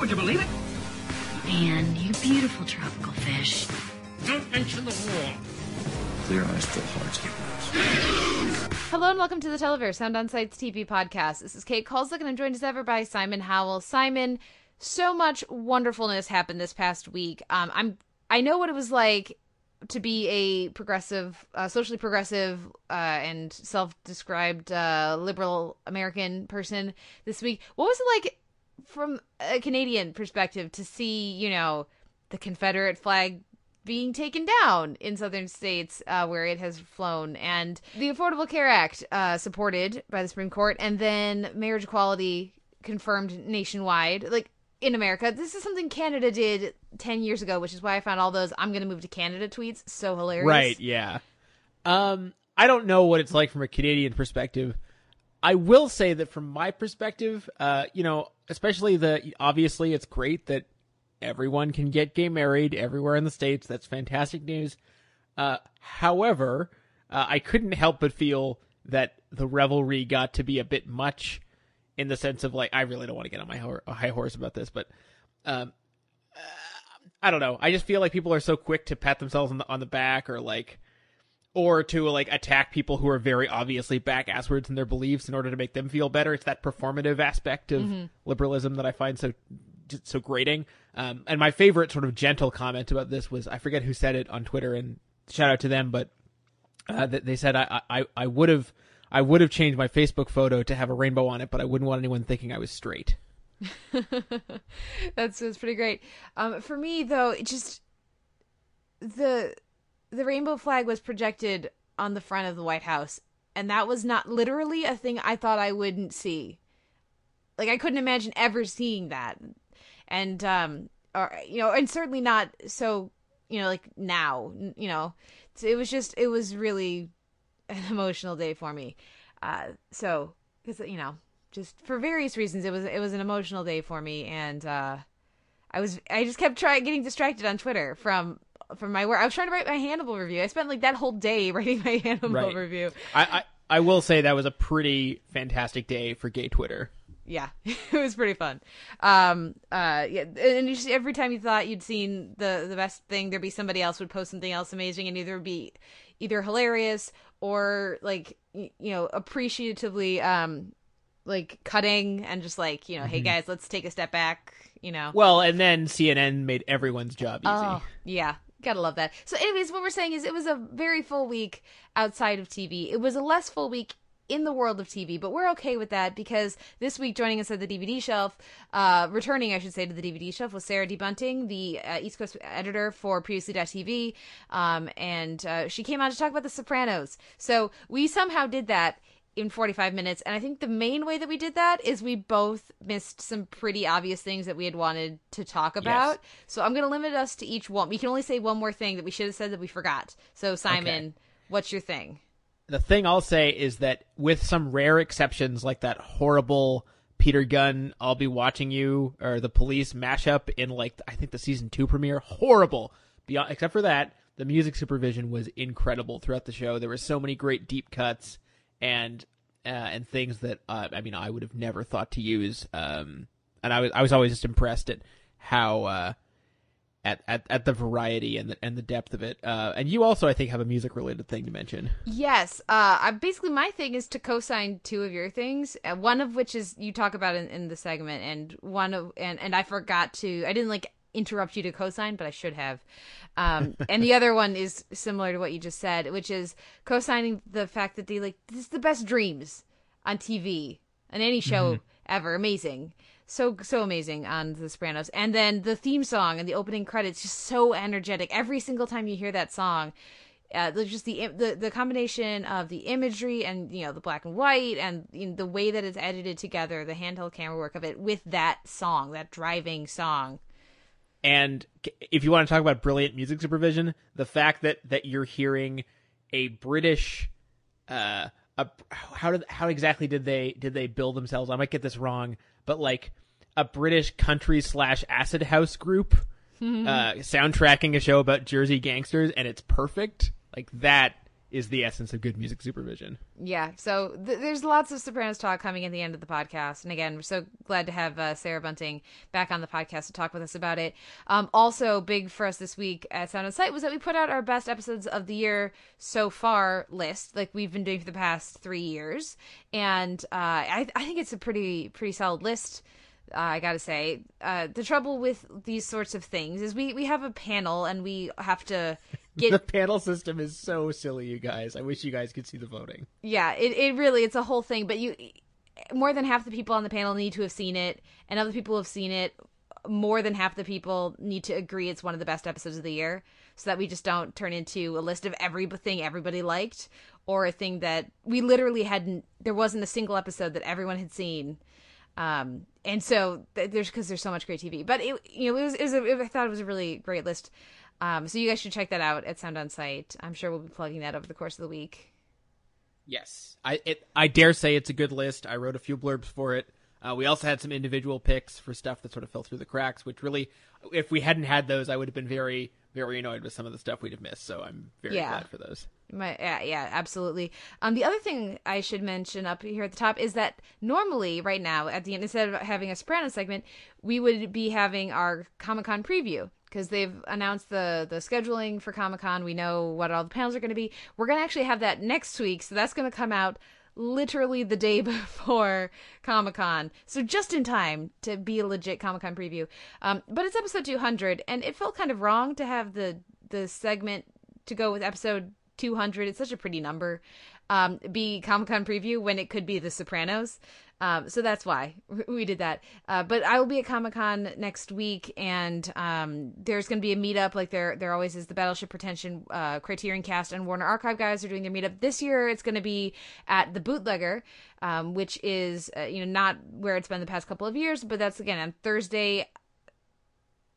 Would you believe it? Man, you beautiful tropical fish. Don't mention the war. Clear eyes, full hearts, get lost. Hello and welcome to the Televerse Sound on Sights TV podcast. This is Kate Kulzick and I'm joined as ever by Simon Howell. Simon, so much wonderfulness happened this past week. Um, I'm I know what it was like to be a progressive, uh, socially progressive, uh, and self-described uh, liberal American person this week. What was it like from a Canadian perspective to see, you know, the Confederate flag being taken down in southern states uh, where it has flown, and the Affordable Care Act uh, supported by the Supreme Court, and then marriage equality confirmed nationwide. Like in America, this is something Canada did ten years ago, which is why I found all those "I'm going to move to Canada" tweets so hilarious. Right, yeah. Um, I don't know what it's like from a Canadian perspective. I will say that from my perspective, uh, you know, especially the obviously it's great that everyone can get gay married everywhere in the states. That's fantastic news. Uh, however, uh, I couldn't help but feel that the revelry got to be a bit much, in the sense of like I really don't want to get on my ho- high horse about this, but um, uh, I don't know. I just feel like people are so quick to pat themselves on the on the back or like or to like attack people who are very obviously back asswards in their beliefs in order to make them feel better. It's that performative aspect of liberalism that I find so so grating. Um, and my favorite sort of gentle comment about this was I forget who said it on Twitter, and shout out to them, but uh, they said I I I would have I would have changed my Facebook photo to have a rainbow on it, but I wouldn't want anyone thinking I was straight. that's that's pretty great. Um, for me though, it just the the rainbow flag was projected on the front of the White House, and that was not literally a thing I thought I wouldn't see. Like I couldn't imagine ever seeing that, and um, or you know, and certainly not so you know like now. You know, it was just it was really an emotional day for me. Uh, so because you know just for various reasons it was it was an emotional day for me and uh i was i just kept trying getting distracted on twitter from from my work i was trying to write my hannibal review i spent like that whole day writing my hannibal Right. review I, I I will say that was a pretty fantastic day for gay Twitter. yeah it was pretty fun um uh yeah and you just, every time you thought you'd seen the the best thing there'd be somebody else would post something else amazing and either be either hilarious or like you know appreciatively um like cutting and just like you know hey guys let's take a step back you know Well, and then CNN made everyone's job easy. Oh, yeah. Gotta love that. So, anyways, what we're saying is it was a very full week outside of TV. It was a less full week in the world of TV, but we're okay with that because this week joining us at the DVD shelf, uh, returning, I should say, to the DVD shelf was Sarah D. Bunting, the uh, East Coast editor for Previously.tv. Um, and uh, she came on to talk about The Sopranos. So, we somehow did that in 45 minutes. And i think the main way that we did that is we both missed some pretty obvious things that we had wanted to talk about. So i'm going to limit us to each one. We can only say one more thing that we should have said that we forgot. So simon what's your thing? The thing I'll say is that with some rare exceptions like that horrible Peter Gunn I'll be watching you or the police mashup in like I think the season 2 premiere horrible. Beyond except for that the music supervision was incredible throughout the show. There were so many great deep cuts and uh, and things that uh, I mean I would have never thought to use um and I was I was always just impressed at how uh at, at, at the variety and the, and the depth of it. Uh, and you also, I think, have a music related thing to mention. yes uh I, basically my thing is to co-sign two of your things uh, one of which is you talk about in, in the segment and one of and and i forgot to i didn't like interrupt you to co-sign but i should have um and the other one is similar to what you just said which is co-signing the fact that they like this is the best dreams on tv on any show ever. Amazing. So so amazing on the sopranos. And then the theme song and the opening credits just so energetic. Every single time you hear that song uh, the- just the, the the combination of the imagery and you know the black and white and you know, the way that it's edited together, the handheld camera work of it with that song, that driving song. And if you want to talk about brilliant music supervision, the fact that that you're hearing a British, uh, a, how did how exactly did they did they build themselves? I might get this wrong, but like a British country slash acid house group, uh, soundtracking a show about Jersey gangsters, and it's perfect. Like that is the essence of good music supervision. Yeah, so th- there's lots of Sopranos talk coming at the end of the podcast, and again, we're so glad to have uh, Sarah Bunting back on the podcast to talk with us about it. Um, also, big for us this week at Sound on Sight was that we put out our best episodes of the year so far list, like we've been doing for the past three years, and uh, I, I think it's a pretty pretty solid list. Uh, I gotta say, uh, the trouble with these sorts of things is we we have a panel and we have to get the panel system is so silly, you guys. I wish you guys could see the voting. yeah it, it really it's a whole thing but you more than half the people on the panel need to have seen it and other people have seen it more than half the people need to agree it's one of the best episodes of the year so that we just don't turn into a list of everything everybody liked or a thing that we literally hadn't there wasn't a single episode that everyone had seen um and so th- there's because there's so much great tv but it you know it was, it was a, i thought it was a really great list um so you guys should check that out at sound on sight i'm sure we'll be plugging that over the course of the week Yes, I it, I dare say it's a good list. I wrote a few blurbs for it. Uh, we also had some individual picks for stuff that sort of fell through the cracks, which really, if we hadn't had those, I would have been very, very annoyed with some of the stuff we'd have missed. So I'm very Yeah. glad for those. My, yeah, yeah, absolutely. Um, the other thing I should mention up here at the top is that normally, right now, at the end, instead of having a Soprano segment, we would be having our Comic Con preview because they've announced the the scheduling for Comic Con. We know what all the panels are going to be. We're going to actually have that next week, so that's going to come out literally the day before Comic Con. So just in time to be a legit Comic Con preview. Um, but it's episode 200, and it felt kind of wrong to have the the segment to go with episode 200 it's such a pretty number um be comic-con preview when it could be the sopranos. Um so that's why we did that. Uh but i will be at comic-con next week and um there's going to be a meetup. Like there there always is the battleship pretension uh criterion cast and warner archive guys are doing their meetup. This year it's going to be at the bootlegger um which is uh, you know not where it's been the past couple of years but that's again on thursday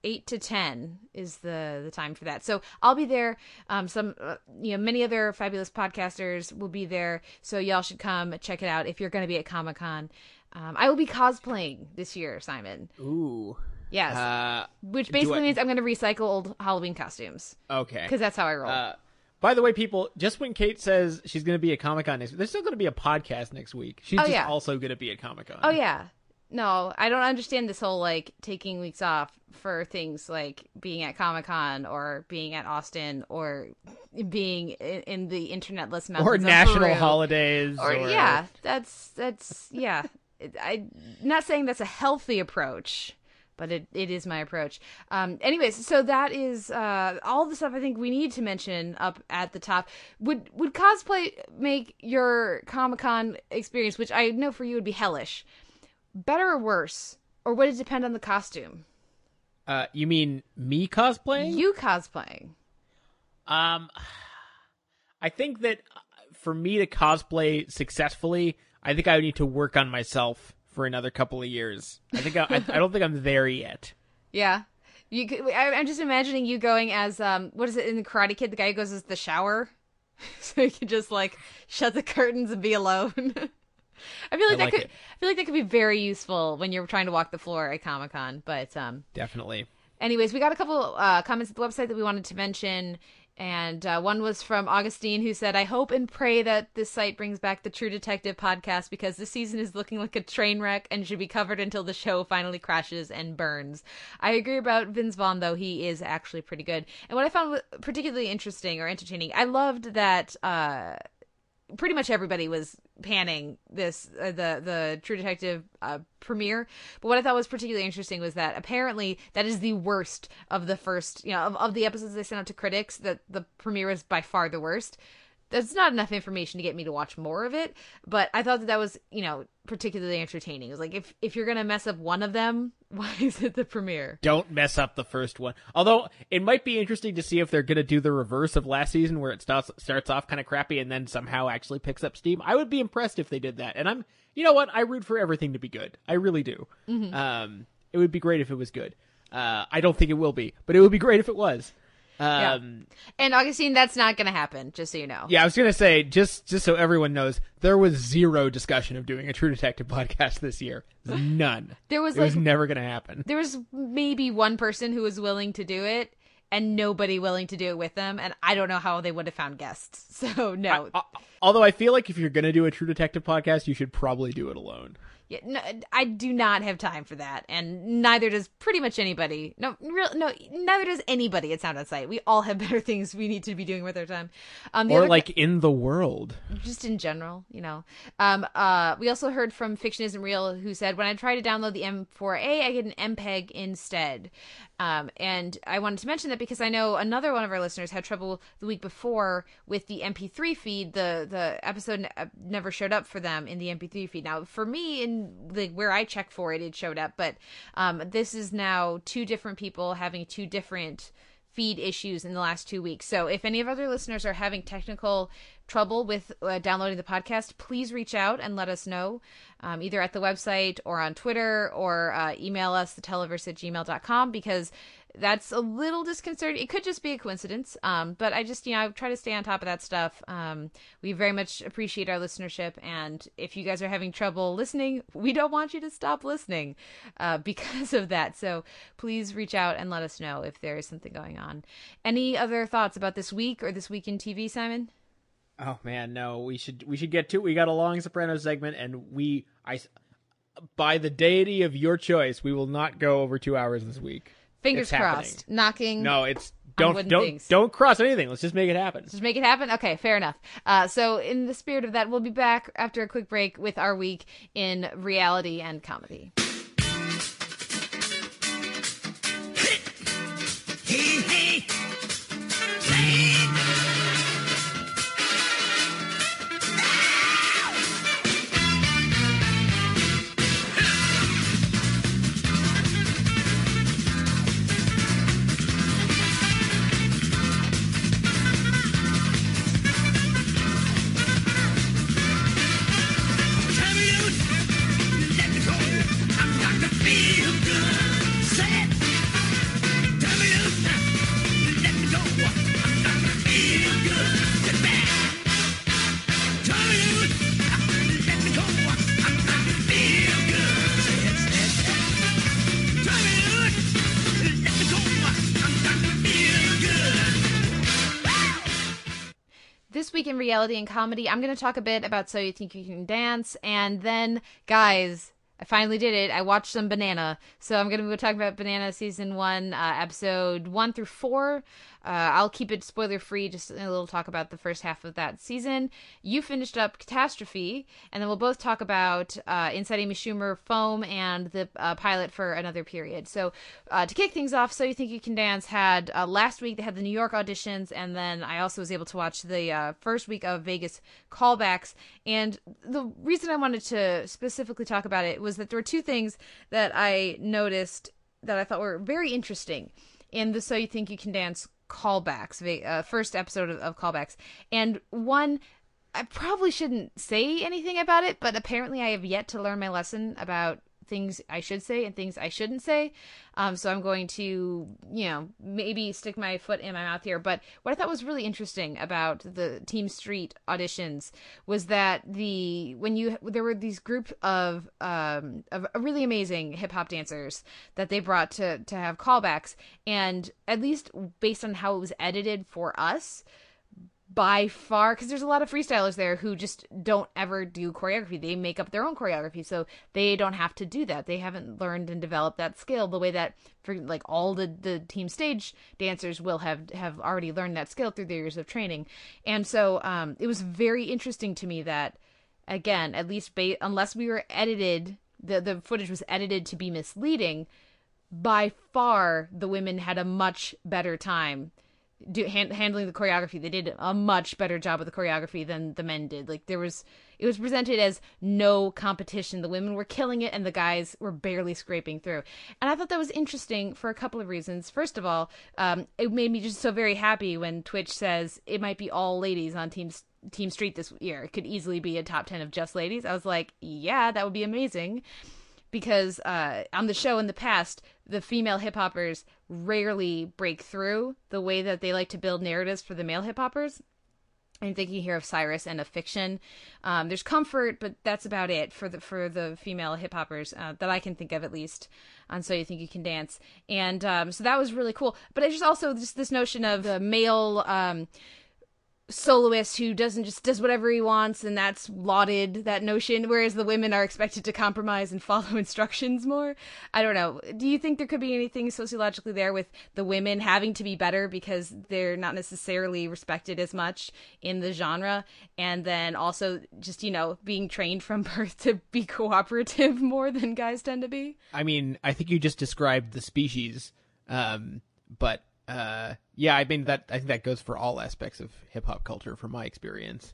eight to ten is the the time for that. So I'll be there. Um, some uh, you know many other fabulous podcasters will be there. So y'all should come check it out if you're going to be at Comic Con. Um, I will be cosplaying this year, Simon. Ooh. Yes, Uh, which basically I- means I'm going to recycle old Halloween costumes okay. because that's how I roll. Uh, by the way, people, just when Kate says she's going to be at Comic Con next, there's still going to be a podcast next week. She's Oh, just yeah. also going to be at Comic Con. oh yeah. No, I don't understand this whole like taking weeks off for things like being at Comic Con or being at Austin or being in, in the internetless mountains or of national Peru. holidays. or, Or, yeah that's that's yeah It- i not saying that's a healthy approach but it, it is my approach um anyways so that is uh all the stuff i think we need to mention up at the top would would cosplay make your comic-con experience which i know for you would be hellish better or worse or would it depend on the costume Uh, you mean me cosplaying? you cosplaying Um, I think that uh, for me to cosplay successfully, I think I would need to work on myself for another couple of years. I think I, I, I don't think I'm there yet. Yeah. You could, I, I'm just imagining you going as um what is it in the Karate Kid? The guy who goes as the shower, so you can just like shut the curtains and be alone. I feel like I that like could it. I feel like that could be very useful when you're trying to walk the floor at Comic Con. But um, Definitely. anyways, we got a couple uh, comments at the website that we wanted to mention. And uh, one was from Augustine, who said, I hope and pray that this site brings back the True Detective podcast because this season is looking like a train wreck and should be covered until the show finally crashes and burns. I agree about Vince Vaughn, though. He is actually pretty good. And what I found particularly interesting or entertaining, I loved that. Uh, pretty much everybody was panning this uh, the the True Detective uh, premiere. But what I thought was particularly interesting was that apparently that is the worst of the first, you know, of, of the episodes they sent out to critics. That the premiere is by far the worst. That's not enough information to get me to watch more of it, but I thought that that was, you know, particularly entertaining. It was like if if you're gonna mess up one of them, Why is it the premiere? Don't mess up the first one. Although it might be interesting to see if they're going to do the reverse of last season, where it starts starts off kind of crappy and then somehow actually picks up steam. I would be impressed if they did that. And I'm, you know what? I root for everything to be good. I really do. Um, it would be great if it was good. Uh, I don't think it will be, but it would be great if it was. Um, And Augustine, that's not going to happen. Just so you know. yeah, I was gonna say just just so everyone knows, there was zero discussion of doing a True Detective podcast this year. None. There was it was never gonna happen. there was maybe one person who was willing to do it, and nobody willing to do it with them. And I don't know how they would have found guests. So no, Uh, although I feel like if you're gonna do a True Detective podcast, you should probably do it alone. Yeah, no, I do not have time for that, and neither does pretty much anybody. No, real, no, neither does anybody at Sound on Sight. We all have better things we need to be doing with our time. Um, the or like in the world. just in general, you know. Um, uh, we also heard from Fiction Isn't Real, who said, "When I try to download the M4A, I get an MPEG instead." Um, and I wanted to mention that because I know another one of our listeners had trouble the week before with the MP3 feed. The the episode uh, never showed up for them in the MP3 feed. Now, for me, in the where I checked for it, it showed up. But um, this is now two different people having two different feed issues in the last two weeks. So if any of other listeners are having technical trouble with uh, downloading the podcast, please reach out and let us know, um, either at the website or on Twitter or uh, email us, the televerse at gmail.com, because that's a little disconcerting. It could just be a coincidence, um, but I just, you know, I try to stay on top of that stuff. Um, we very much appreciate our listenership, and if you guys are having trouble listening, we don't want you to stop listening uh, because of that. So please reach out and let us know if there is something going on. Any other thoughts about this week or this week in TV, Simon? Oh man, no. We should we should get to. We got a long Sopranos segment, and we I by the deity of your choice, we will not go over two hours this week. Fingers happening. crossed. Knocking. No, it's don't don't things. don't cross anything. Let's just make it happen. Just make it happen? Okay, fair enough. Uh, so, in the spirit of that, we'll be back after a quick break with our week in reality and comedy. Reality and comedy, I'm going to talk a bit about So You Think You Can Dance, and then, guys, I finally did it. I watched some Banana, so I'm going to be talking about Banana season one, uh, episode one through four. Uh, I'll keep it spoiler free, just a little talk about the first half of that season. You finished up Catastrophe, and then we'll both talk about uh, Inside Amy Schumer, Foam, and the uh, pilot for another period. So uh, to kick things off, So You Think You Can Dance had uh, last week they had the New York auditions, and then I also was able to watch the uh, first week of Vegas callbacks. And the reason I wanted to specifically talk about it was that there were two things that I noticed that I thought were very interesting in the So You Think You Can Dance callbacks, uh, first episode of, of callbacks. And one, I probably shouldn't say anything about it, but apparently I have yet to learn my lesson about things I should say and things I shouldn't say. Um, so I'm going to, you know, maybe stick my foot in my mouth here. But what I thought was really interesting about the Team Street auditions was that the when you there were these group of um of really amazing hip hop dancers that they brought to to have callbacks, and at least based on how it was edited for us by far because there's a lot of freestylers there who just don't ever do choreography. They make up their own choreography so they don't have to do that. They haven't learned and developed that skill the way that for like all the the team stage dancers will have have already learned that skill through their years of training. And so um it was very interesting to me that again at least ba- unless we were edited the the footage was edited to be misleading by far the women had a much better time do han- handling the choreography. They did a much better job of the choreography than the men did. Like there was, it was presented as no competition. The women were killing it, and the guys were barely scraping through. And I thought that was interesting for a couple of reasons. First of all, um, it made me just so very happy when Twitch says it might be all ladies on Team Team Street this year. It could easily be a top ten of just ladies. I was like, yeah, that would be amazing because uh, on the show in the past, the female hip hoppers rarely break through the way that they like to build narratives for the male hip hoppers. I'm thinking here of Cyrus and of Fik-Shun. Um, there's comfort, but that's about it for the for the female hip hoppers uh, that I can think of at least. On so you think you can dance, and um, so that was really cool. But it's just also just this notion of the male. Um, soloist who doesn't just does whatever he wants and that's lauded that notion whereas the women are expected to compromise and follow instructions more. I don't know. Do you think there could be anything sociologically there with the women having to be better because they're not necessarily respected as much in the genre? And then also just you know being trained from birth to be cooperative more than guys tend to be? I mean, I think you just described the species, um, but uh, yeah, I mean that I think that goes for all aspects of hip hop culture, from my experience.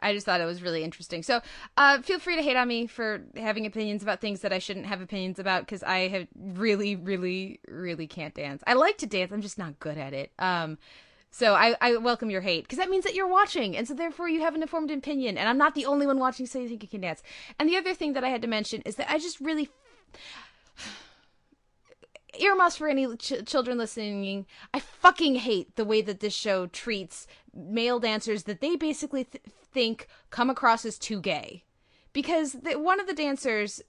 I just thought it was really interesting. So, uh, feel free to hate on me for having opinions about things that I shouldn't have opinions about because I have really, really, really can't dance. I like to dance, I'm just not good at it. Um, so I, I welcome your hate because that means that you're watching, and so therefore you have an informed opinion. And I'm not the only one watching, so you think you can dance. And the other thing that I had to mention is that I just really earmuffs for any ch- children listening. I fucking hate the way that this show treats male dancers that they basically th- think come across as too gay. Because the, one of the dancers,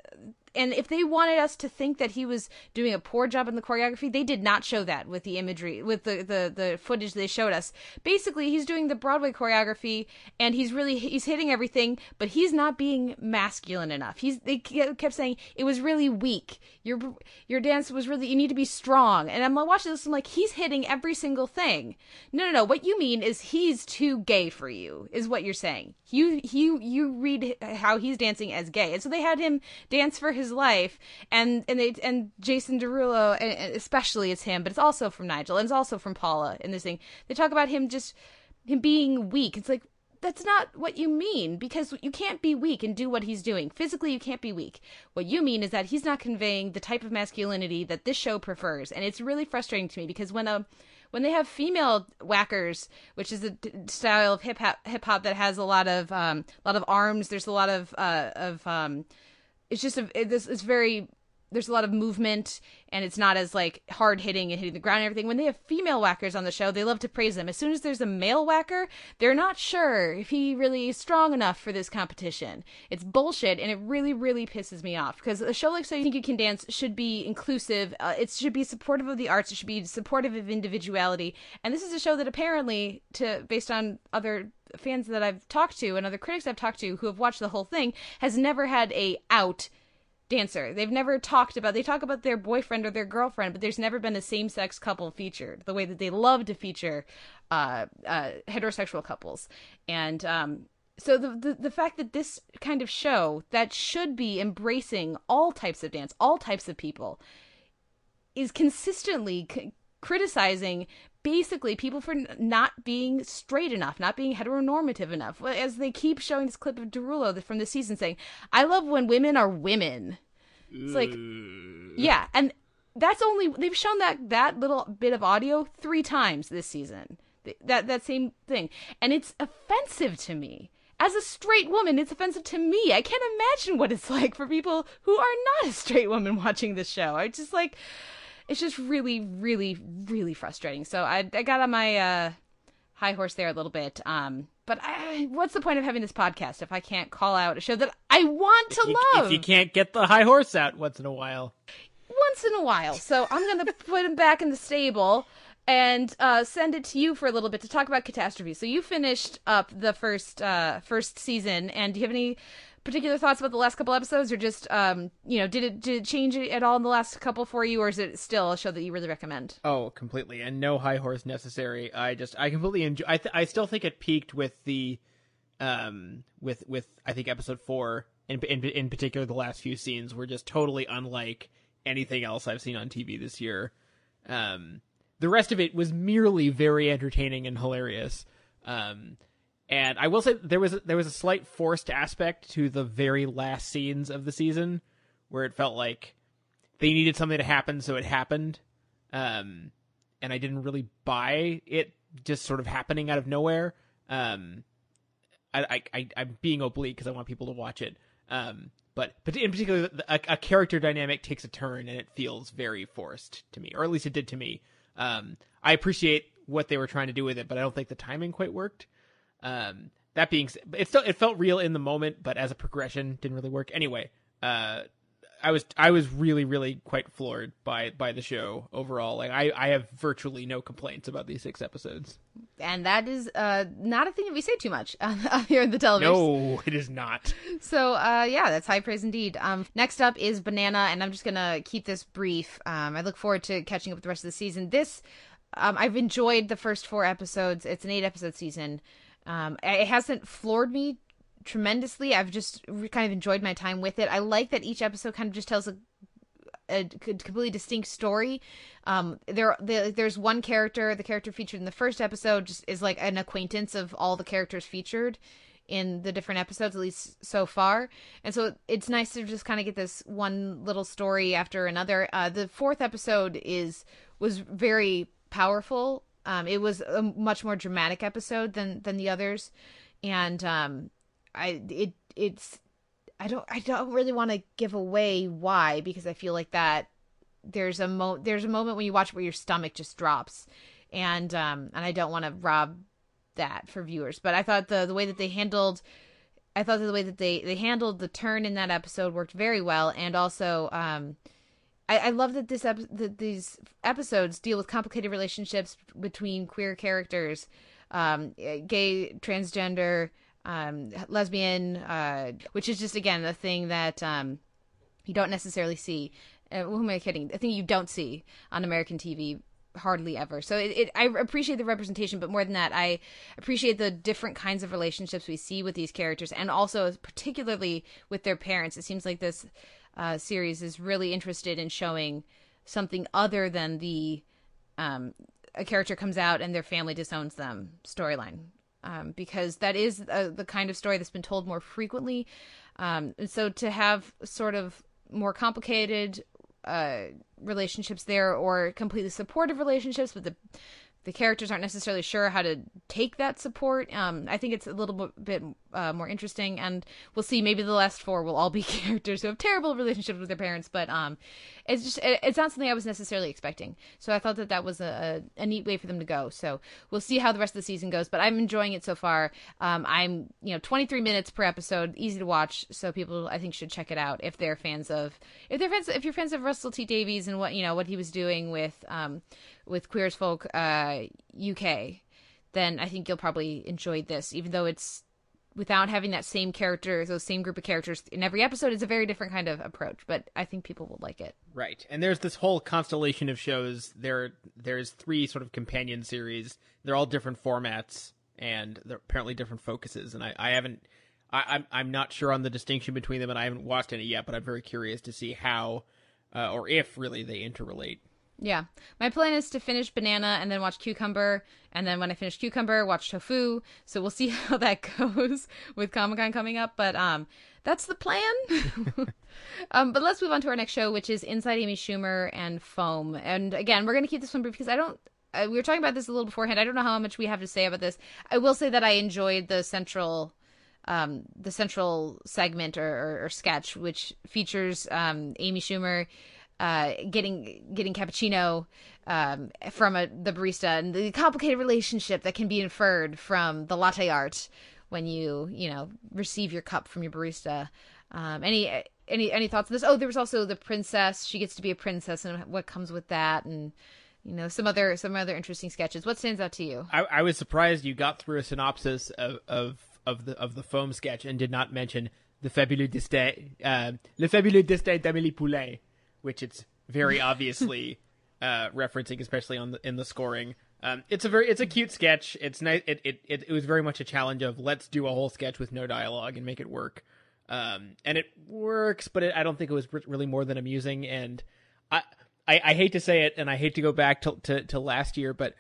and if they wanted us to think that he was doing a poor job in the choreography, they did not show that with the imagery, with the, the, the footage they showed us. Basically, he's doing the Broadway choreography, and he's really he's hitting everything, but he's not being masculine enough. He's they kept saying it was really weak. Your your dance was really you need to be strong. And I'm watching this, I'm like he's hitting every single thing. No, no, no. What you mean is he's too gay for you, is what you're saying. You you you read how he's dancing as gay, and so they had him dance for his life, and and they and Jason Derulo, especially it's him, but it's also from Nigel, and it's also from Paula in this thing. They talk about him just him being weak. It's like that's not what you mean because you can't be weak and do what he's doing. Physically, you can't be weak. What you mean is that he's not conveying the type of masculinity that this show prefers, and it's really frustrating to me because when a when they have female waackers, which is a style of hip hop hip hop that has a lot of um, a lot of arms, there's a lot of uh, of um, it's just a it, this it's very there's a lot of movement and it's not as like hard hitting and hitting the ground and everything. When they have female waackers on the show, they love to praise them. As soon as there's a male waacker, they're not sure if he really is strong enough for this competition. It's bullshit and it really, really pisses me off because a show like So You Think You Can Dance should be inclusive. Uh, it should be supportive of the arts. It should be supportive of individuality. And this is a show that apparently, to based on other fans that I've talked to and other critics I've talked to who have watched the whole thing, has never had a out dancer. They've never talked about they talk about their boyfriend or their girlfriend, but there's never been a same sex couple featured the way that they love to feature uh, uh, heterosexual couples. And um, so the, the the fact that this kind of show that should be embracing all types of dance, all types of people, is consistently c- criticizing basically people for n- not being straight enough, not being heteronormative enough. As they keep showing this clip of Derulo from the season saying, "I love when women are women." It's like, yeah, and that's only they've shown that that little bit of audio three times this season. Th- That that same thing, and it's offensive to me. As a straight woman, it's offensive to me. I can't imagine what it's like for people who are not a straight woman watching this show. I just like it's just really, really, really frustrating. So I, I got on my uh, high horse there a little bit. Um, but I, what's the point of having this podcast if I can't call out a show that I want to You- love If you can't get the high horse out once in a while, once in a while? So I'm gonna put him back in the stable and uh, send it to you for a little bit to talk about catastrophe. So you finished up the first uh, first season, and do you have any particular thoughts about the last couple episodes, or just um, you know, did it did it change at all in the last couple for you, or is it still a show that you really recommend? oh, completely, and no high horse necessary. I just, I completely enjoy. I, th- I still think it peaked with the, um, with with I think episode four in in in particular. The last few scenes were just totally unlike anything else I've seen on TV this year. Um, the rest of it was merely very entertaining and hilarious. Um, and I will say there was there was a slight forced aspect to the very last scenes of the season, where it felt like they needed something to happen, so it happened. Um, and I didn't really buy it just sort of happening out of nowhere. Um, I, I, I am being oblique because I want people to watch it. Um, but but in particular, a, a character dynamic takes a turn and it feels very forced to me, or at least it did to me. Um, I appreciate what they were trying to do with it, but I don't think the timing quite worked. Um, that being said, it still it felt real in the moment, but as a progression, didn't really work. Anyway, uh, I was I was really really quite floored by by the show overall. Like I I have virtually no complaints about these six episodes. And that is uh, not a thing that we say too much uh, here in the television. No, it is not. So uh, yeah, that's high praise indeed. Um, next up is Banana, and I'm just gonna keep this brief. Um, I look forward to catching up with the rest of the season. This, um, I've enjoyed the first four episodes. It's an eight episode season. Um, it hasn't floored me tremendously. I've just kind of enjoyed my time with it. I like that each episode kind of just tells a a completely distinct story. Um, there, the, there's one character, the character featured in the first episode, just is like an acquaintance of all the characters featured in the different episodes, at least so far. And so it's nice to just kind of get this one little story after another. Uh, the fourth episode is was very powerful. Um, it was a much more dramatic episode than than the others, and um, I it it's I don't I don't really want to give away why because I feel like that there's a mo there's a moment when you watch where your stomach just drops. And um and I don't want to rob that for viewers. But I thought the the way that they handled I thought the way that they they handled the turn in that episode worked very well. And also um I, I love that this ep- that these episodes deal with complicated relationships between queer characters um gay transgender um, lesbian, uh, which is just again a thing that um, you don't necessarily see. Uh, who am I kidding? A thing you don't see on American TV hardly ever. So it, it, I appreciate the representation, but more than that, I appreciate the different kinds of relationships we see with these characters, and also particularly with their parents. It seems like this uh, series is really interested in showing something other than the um, a character comes out and their family disowns them storyline um, because that is uh, the kind of story that's been told more frequently. Um, and so to have sort of more complicated uh, relationships there or completely supportive relationships, but the the characters aren't necessarily sure how to take that support. Um, I think it's a little bit uh, more interesting, and we'll see. Maybe the last four will all be characters who have terrible relationships with their parents, but um, it's just it, it's not something I was necessarily expecting. So I thought that that was a, a, neat way for them to go. So we'll see how the rest of the season goes, but I'm enjoying it so far. Um, I'm you know 23 minutes per episode, easy to watch, so people I think should check it out if they're fans of if they're fans if you're fans of Russell T Davies and what you know what he was doing with um with Queer as Folk uh, UK, then I think you'll probably enjoy this, even though it's without having that same character, those same group of characters in every episode. It's a very different kind of approach, but I think people will like it. Right, and there's this whole constellation of shows. There, there's three sort of companion series. They're all different formats, and they're apparently different focuses. And I, I haven't. I, I'm I'm not sure on the distinction between them, and I haven't watched any yet. But I'm very curious to see how, uh, or if really they interrelate. Yeah. My plan is to finish Banana and then watch Cucumber. And then when I finish Cucumber, watch Tofu. So we'll see how that goes with Comic Con coming up. But um, that's the plan. um, but let's move on to our next show, which is Inside Amy Schumer and Foam. And again, we're going to keep this one brief because I don't. Uh, we were talking about this a little beforehand. I don't know how much we have to say about this. I will say that I enjoyed the central. Um, the central segment or, or, or sketch, which features um, Amy Schumer uh, getting getting cappuccino um, from a, the barista and the complicated relationship that can be inferred from the latte art when you you know receive your cup from your barista. Um, any any any thoughts on this? Oh, there was also the princess. She gets to be a princess and what comes with that, and you know some other some other interesting sketches. What stands out to you? I, I was surprised you got through a synopsis of, of of the of the foam sketch and did not mention the fabuleux destin, uh, le fabuleux destin d'Amélie Poulain which it's very obviously uh, referencing, especially on the in the scoring. Um, it's a very it's a cute sketch. It's nice. It, it it it was very much a challenge of let's do a whole sketch with no dialogue and make it work. Um, and it works, but it, I don't think it was really more than amusing. And I I, I hate to say it, and I hate to go back to, to to last year, but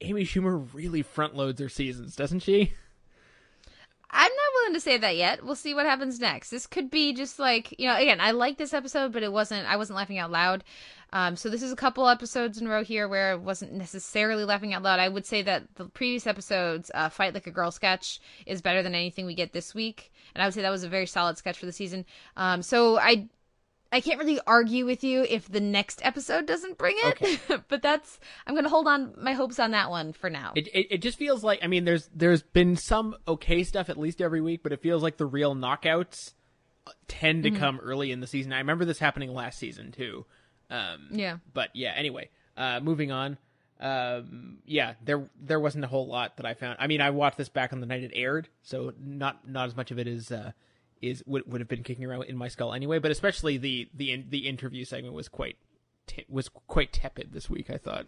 Amy Schumer really front loads her seasons, doesn't she? I'm not willing to say that yet. We'll see what happens next. This could be just like you know. Again, I like this episode, but it wasn't. I wasn't laughing out loud. Um, so this is a couple episodes in a row here where I wasn't necessarily laughing out loud. I would say that the previous episodes, uh, "Fight Like a Girl" sketch, is better than anything we get this week, and I would say that was a very solid sketch for the season. Um, so I I can't really argue with you if the next episode doesn't bring it, but that's I'm going to hold on my hopes on that one for now. It, it it just feels like I mean there's there's been some okay stuff at least every week, but it feels like the real knockouts tend to come early in the season. I remember this happening last season too. Um, yeah. But yeah, anyway, uh, moving on. Um, yeah, there there wasn't a whole lot that I found. I mean, I watched this back on the night it aired, so not not as much of it is uh, is would would have been kicking around in my skull anyway. But especially the the the interview segment was quite te- was quite tepid this week. I thought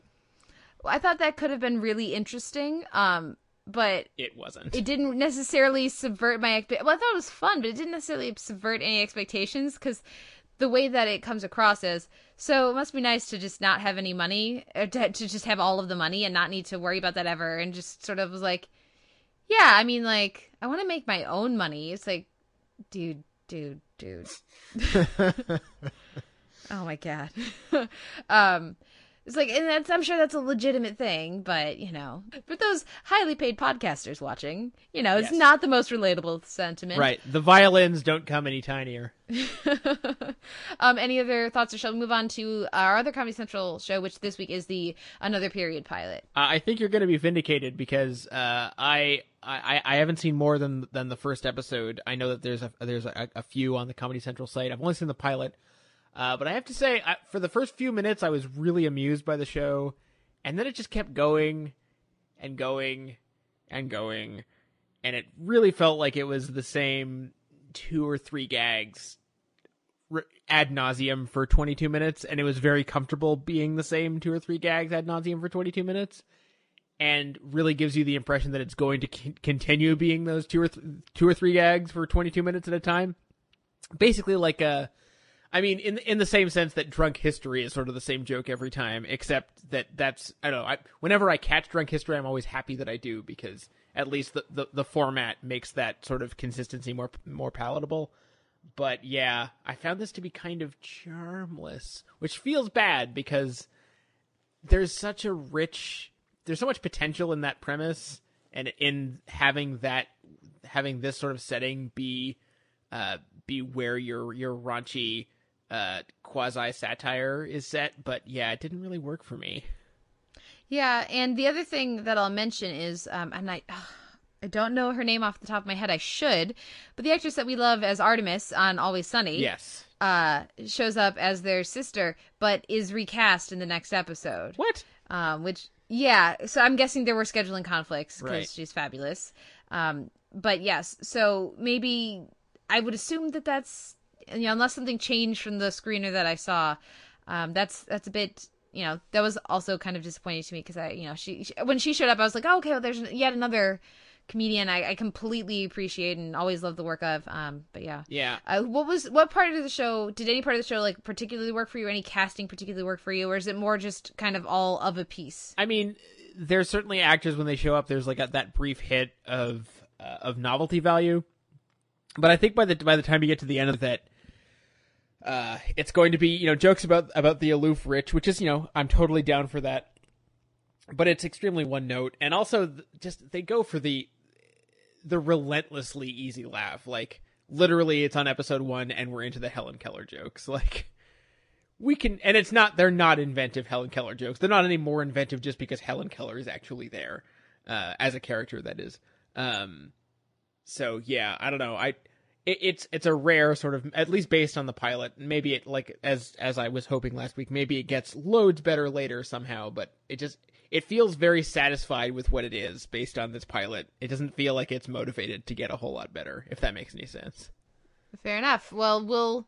I thought that could have been really interesting. Um, but it wasn't. it didn't necessarily subvert my expe- well i thought it was fun but it didn't necessarily subvert any expectations because the way that it comes across is so it must be nice to just not have any money or to, to just have all of the money and not need to worry about that ever and just sort of was like yeah i mean like i want to make my own money it's like dude dude dude. Oh my god. Um it's like, and that's, I'm sure that's a legitimate thing, but you know, for those highly paid podcasters watching, you know, it's Yes. not the most relatable sentiment. right. The violins don't come any tinier. um, any other thoughts, or shall we move on to our other Comedy Central show, which this week is the Another Period pilot? Uh, I think you're going to be vindicated because uh, I, I I haven't seen more than than the first episode. I know that there's a there's a, a few on the Comedy Central site. I've only seen the pilot, uh, but I have to say, I, for the first few minutes, I was really amused by the show, and then it just kept going, and going, and going, and it really felt like it was the same two or three gags ad nauseum for 22 minutes, and it was very comfortable being the same two or three gags ad nauseum for 22 minutes, and really gives you the impression that it's going to con- continue being those two or th- two or three gags for 22 minutes at a time. Basically, like a, I mean, in in the same sense that drunk history is sort of the same joke every time, except that that's I don't know. I, whenever I catch drunk history, I'm always happy that I do because at least the, the the format makes that sort of consistency more more palatable. But yeah, I found this to be kind of charmless, which feels bad because there's such a rich there's so much potential in that premise and in having that having this sort of setting be uh be where your your raunchy uh quasi satire is set but yeah it didn't really work for me Yeah, and the other thing that I'll mention is, um, and I, I don't know her name off the top of my head. I should, but the actress that we love as Artemis on Always Sunny, yes uh, shows up as their sister, but is recast in the next episode. what Um, which yeah, so I'm guessing there were scheduling conflicts because Right. she's fabulous. Um, but yes, so maybe I would assume that that's you know unless something changed from the screener that I saw, um, that's that's a bit you know that was also kind of disappointing to me because I you know she, she when she showed up I was like oh, okay well, there's yet another comedian I, I completely appreciate and always love the work of um but yeah yeah uh, what was what part of the show did any part of the show like particularly work for you? Any casting particularly work for you, or is it more just kind of all of a piece? I mean, there's certainly actors when they show up. There's like a, that brief hit of uh, of novelty value, but I think by the by the time you get to the end of that, uh, it's going to be you know jokes about about the aloof rich, which is you know I'm totally down for that, but it's extremely one note, and also th- just they go for the the relentlessly easy laugh, like literally it's on episode one and we're into the Helen Keller jokes, like we can and it's not they're not inventive helen keller jokes. They're not any more inventive just because helen keller is actually there uh as a character that is. Um so yeah i don't know. I it, it's it's a rare sort of at least based on the pilot maybe it like as as i was hoping last week maybe it gets loads better later somehow but it just it feels very satisfied with what it is based on this pilot it doesn't feel like it's motivated to get a whole lot better if that makes any sense Fair enough. Well, we'll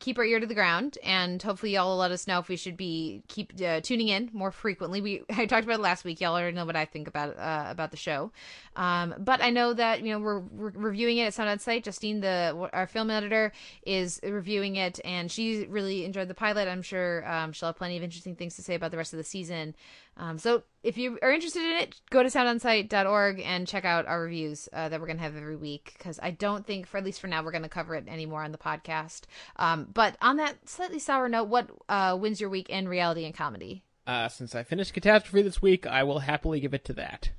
keep our ear to the ground, and hopefully y'all will let us know if we should be keep uh, tuning in more frequently. We I talked about it last week. Y'all already know what I think about uh, about the show, um, but I know that you know we're, we're reviewing it at Sound on Sight. Justine, the our film editor, is reviewing it, and she really enjoyed the pilot. I'm sure um, she'll have plenty of interesting things to say about the rest of the season. Um, so if you are interested in it, go to soundonsight.org and check out our reviews uh, that we're going to have every week. Because I don't think, for at least for now, we're going to cover it anymore on the podcast. Um, but on that slightly sour note, what uh, wins your week in reality and comedy? Uh, since I finished Catastrophe this week, I will happily give it to that.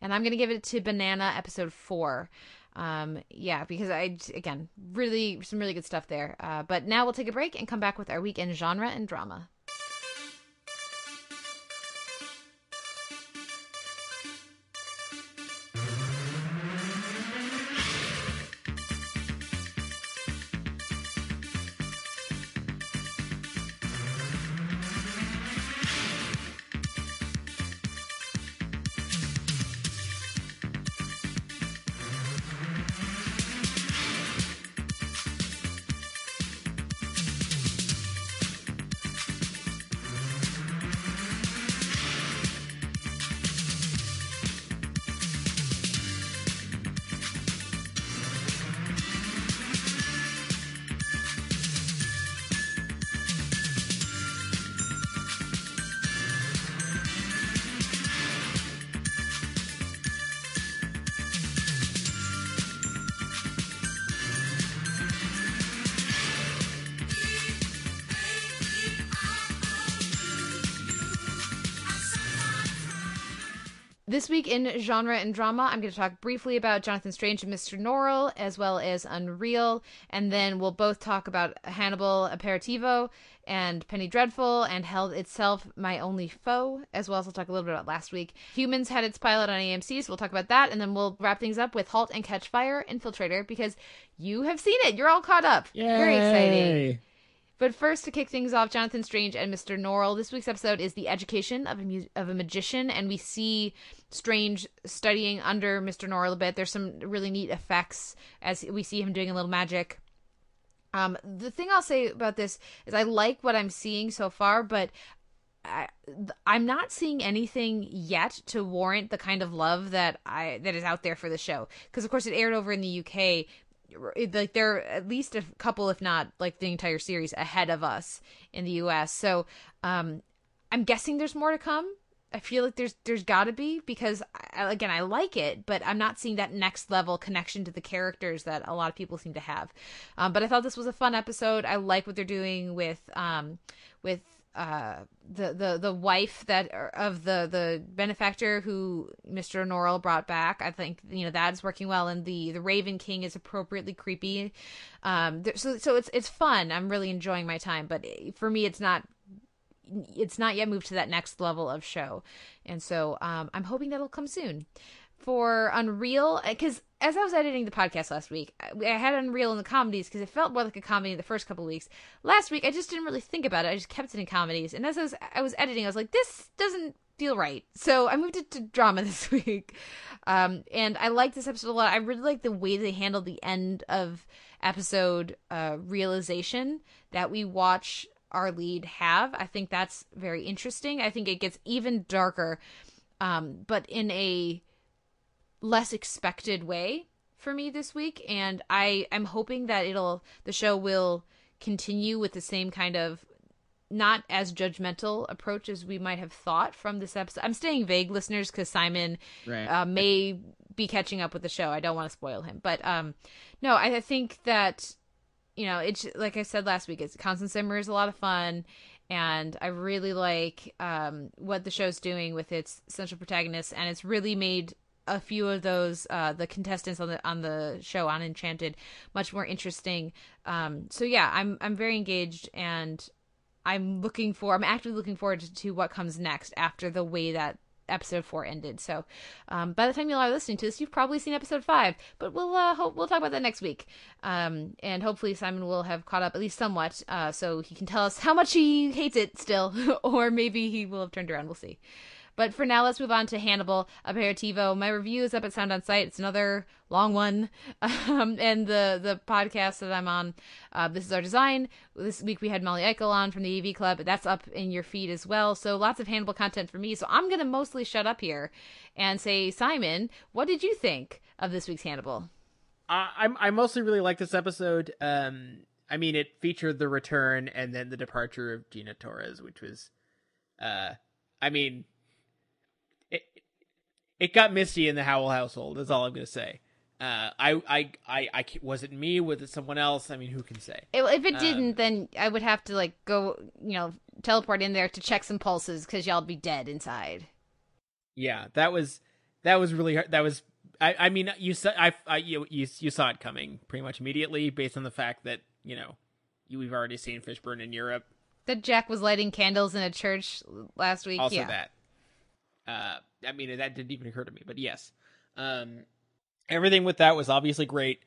And I'm going to give it to Banana episode four. Um, yeah, because I, again, really, some really good stuff there. Uh, but now we'll take a break and come back with our weekend genre and drama. This week in genre and drama, I'm going to talk briefly about Jonathan Strange and Mr. Norrell, as well as Unreal, and then we'll both talk about Hannibal Aperitivo and Penny Dreadful and Hell itself, My Only Foe, as well as we'll talk a little bit about last week. Humans had its pilot on AMC, so we'll talk about that, and then we'll wrap things up with Halt and Catch Fire, Infiltrator, because you have seen it. You're all caught up. Very exciting. But first, to kick things off, Jonathan Strange and Mr. Norrell. This week's episode is the education of a mu- of a magician, and we see Strange studying under Mr. Norrell a bit. There's some really neat effects as we see him doing a little magic. Um, the thing I'll say about this is I like what I'm seeing so far, but I, I'm not seeing anything yet to warrant the kind of love that I that is out there for the show. Because of course it aired over in the UK, like they're at least a couple, if not like the entire series, ahead of us in the US. So um, I'm guessing there's more to come. I feel like there's there's got to be because I, again I like it, but I'm not seeing that next level connection to the characters that a lot of people seem to have. Um, but I thought this was a fun episode. I like what they're doing with um, with uh, the the the wife that of the the benefactor who Mr. Norrell brought back. I think you know that is working well, and the the Raven King is appropriately creepy. Um, there, so so it's it's fun. I'm really enjoying my time, but for me, it's not it's not yet moved to that next level of show, and so um, I'm hoping that'll come soon. For Unreal, because as I was editing the podcast last week, I had Unreal in the comedies because it felt more like a comedy the first couple weeks. Last week, I just didn't really think about it. I just kept it in comedies, and as I was, I was editing, I was like, this doesn't feel right. So I moved it to drama this week, um, and I like this episode a lot. I really like the way they handled the end of episode uh, realization that we watch our lead have. I think that's very interesting. I think it gets even darker, um, but in a less expected way for me this week. And I am hoping that it'll the show will continue with the same kind of not as judgmental approach as we might have thought from this episode. I'm staying vague, listeners, because Simon Right. uh, may be catching up with the show. I don't want to spoil him, but um, no, I, I think that you know it's like I said last week. It's Constant Simmer is a lot of fun, and I really like um what the show's doing with its central protagonists, and it's really made a few of those uh the contestants on the on the show on Enchanted much more interesting. Um, so yeah, I'm I'm very engaged and I'm looking for I'm actively looking forward to, to what comes next after the way that episode four ended. So um, by the time you are listening to this, you've probably seen episode five. But we'll uh, hope we'll talk about that next week. Um, and hopefully Simon will have caught up at least somewhat, uh, so he can tell us how much he hates it still, or maybe he will have turned around. We'll see. But for now, let's move on to Hannibal Aperitivo. My review is up at Sound on Sight. It's another long one, um, and the the podcast that I'm on. Uh, this is our design. This week we had Molly Eichel on from the AV Club. That's up in your feed as well. So lots of Hannibal content for me. So I'm gonna mostly shut up here and say, Simon, what did you think of this week's Hannibal? I I'm, mostly really like this episode. Um, I mean, it featured the return and then the departure of Gina Torres, which was, uh, I mean, it got misty in the Howell household. That's all I'm gonna say. Uh, I, I, I, I, was it me? Was it someone else? I mean, who can say? If it Um, didn't, then I would have to like go, you know, teleport in there to check some pulses because y'all be dead inside. Yeah, that was that was really hard. That was. I, I mean, you saw I, I you, you you saw it coming pretty much immediately based on the fact that you know you, we've already seen Fishburne in Europe. That Jack was lighting candles in a church last week. also yeah. that uh i mean that didn't even occur to me but yes. Um everything with that was obviously great.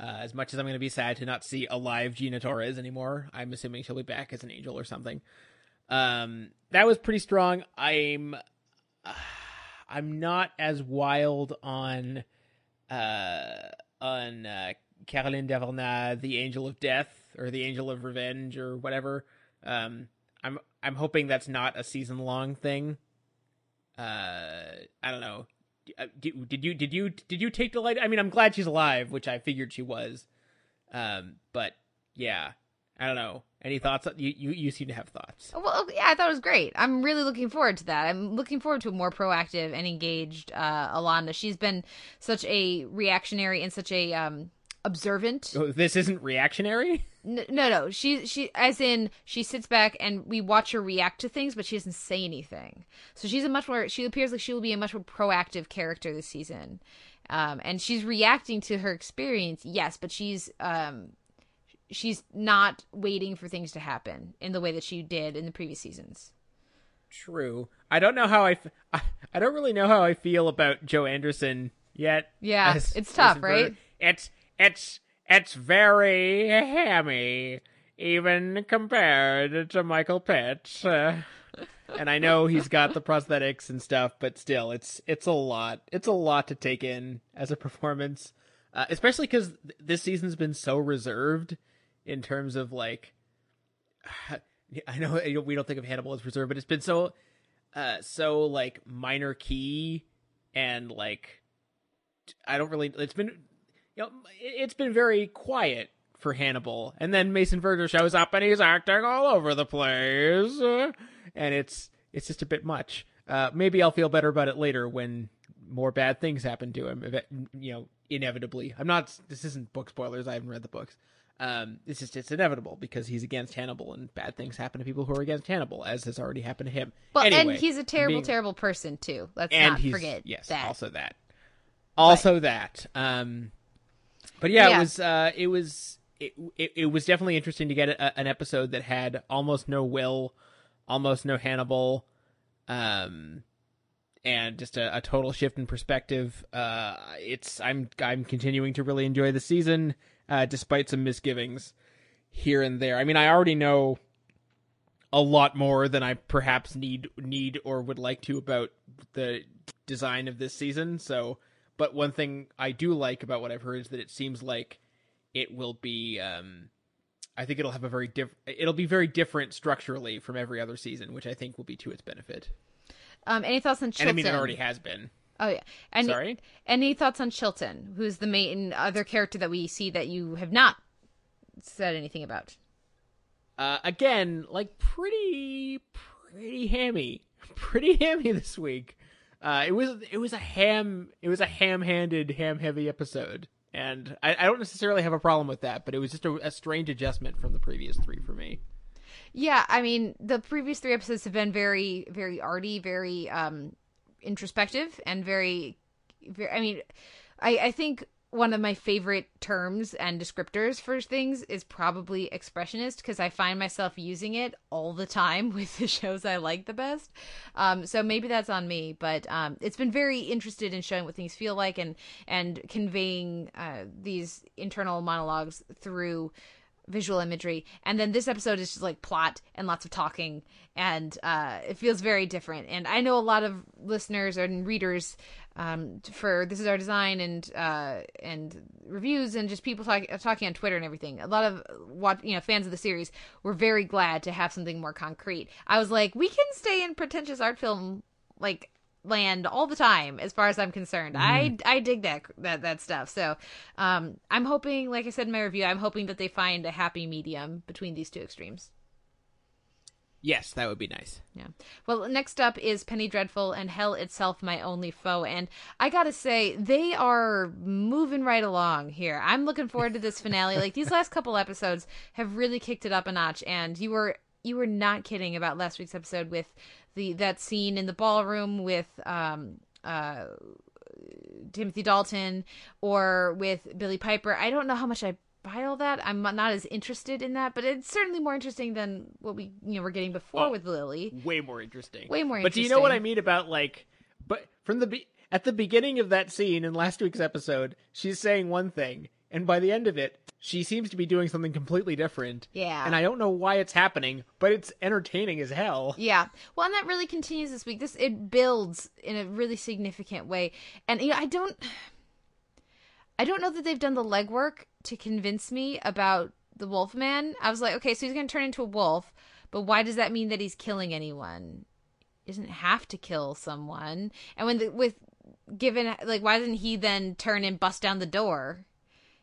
Uh, as much as i'm going to be sad to not see a live gina torres anymore i'm assuming she'll be back as an angel or something. Um that was pretty strong. I'm uh, i'm not as wild on uh on uh caroline dhavernas the angel of death or the angel of revenge or whatever. Um i'm i'm hoping that's not a season long thing uh i don't know Uh, did, you did you did you take delight i mean i'm glad she's alive which i figured she was um but yeah i don't know any thoughts you you, you seem to have thoughts Well, yeah, I thought it was great. I'm really looking forward to that. I'm looking forward to a more proactive and engaged uh, Alana. She's been such a reactionary and such a um, observant. Oh, this isn't reactionary no, no, she she as in she sits back and we watch her react to things, but she doesn't say anything. So she's a much more. She appears like she will be a much more proactive character this season, um, and she's reacting to her experience. Yes, but she's um, she's not waiting for things to happen in the way that she did in the previous seasons. true i don't know how i f- I, I don't really know how i feel about joe anderson yet Yeah, as- it's tough, right? it's it's it's very hammy even compared to michael pitt uh, and i know he's got the prosthetics and stuff but still it's it's a lot it's a lot to take in as a performance uh, especially because th- this season's been so reserved in terms of like i know we don't think of hannibal as reserved but it's been so uh so like minor key and like i don't really it's been you know it- it's been very quiet for hannibal. And then mason verger shows up and he's acting all over the place. And it's it's just a bit much. Uh maybe i'll feel better about it later when more bad things happen to him you know inevitably. I'm not this isn't book spoilers. I haven't read the books. Um it's just it's inevitable because he's against hannibal and bad things happen to people who are against hannibal as has already happened to him. Well, Anyway, and he's a terrible, being- terrible person too. Let's not forget yes that. also that. Also that. Um but yeah, Yeah. it was uh it was it, it, it was definitely interesting to get a, an episode that had almost no will almost no hannibal um and just a, a total shift in perspective uh it's i'm i'm continuing to really enjoy the season uh despite some misgivings here and there i mean i already know a lot more than I perhaps need need or would like to about the design of this season. So, but one thing I do like about what I've heard is that it seems like it will be. Um, I think it'll have a very diff- It'll be very different structurally from every other season, which I think will be to its benefit. Um, any thoughts on And Chilton? I mean, it already has been. Oh yeah. And Sorry? Any thoughts on Chilton, who's the main other character that we see that you have not said anything about? Uh, again, like pretty, pretty hammy, pretty hammy this week. Uh, it was it was a ham it was a ham-handed, ham-heavy episode, and I, I don't necessarily have a problem with that, but it was just a, a strange adjustment from the previous three for me. Yeah, I mean, the previous three episodes have been very, very arty, very um introspective, and very, very. I mean, I I think one of my favorite terms and descriptors for things is probably expressionist because I find myself using it all the time with the shows I like the best. Um, so maybe that's on me, but um, it's been very interested in showing what things feel like and and conveying uh, these internal monologues through visual imagery. And then this episode is just like plot and lots of talking, and uh, it feels very different. And I know a lot of listeners and readers um, for this is our design and uh, and reviews and just people talk, talking on Twitter and everything. A lot of watch, you know fans of the series were very glad to have something more concrete. I was like, we can stay in pretentious art film like land all the time as far as i'm concerned i i dig that that that stuff so um i'm hoping like i said in my review i'm hoping that they find a happy medium between these two extremes Yes, that would be nice. yeah. Well next up is penny dreadful and hell itself my only foe. And i gotta say they are moving right along here. I'm looking forward to this finale. Like these last couple episodes have really kicked it up a notch. And you were you were not kidding about last week's episode with the that scene in the ballroom with um uh Timothy Dalton or with Billie Piper. I don't know how much I buy all that. I'm not as interested in that, but it's certainly more interesting than what we you know were getting before Oh. with Lily. Way more interesting. Way more interesting. But do you know what I mean about like but from the be- at the beginning of that scene in last week's episode, she's saying one thing and by the end of it, she seems to be doing something completely different. Yeah. And I don't know why it's happening, but it's entertaining as hell. Yeah. Well, and that really continues this week. This it builds in a really significant way. And you know, I don't I don't know that they've done the legwork to convince me about the Wolfman. I was like, okay, so he's going to turn into a wolf, but why does that mean that he's killing anyone? He doesn't have to kill someone. And when the, with given like why doesn't he then turn and bust down the door?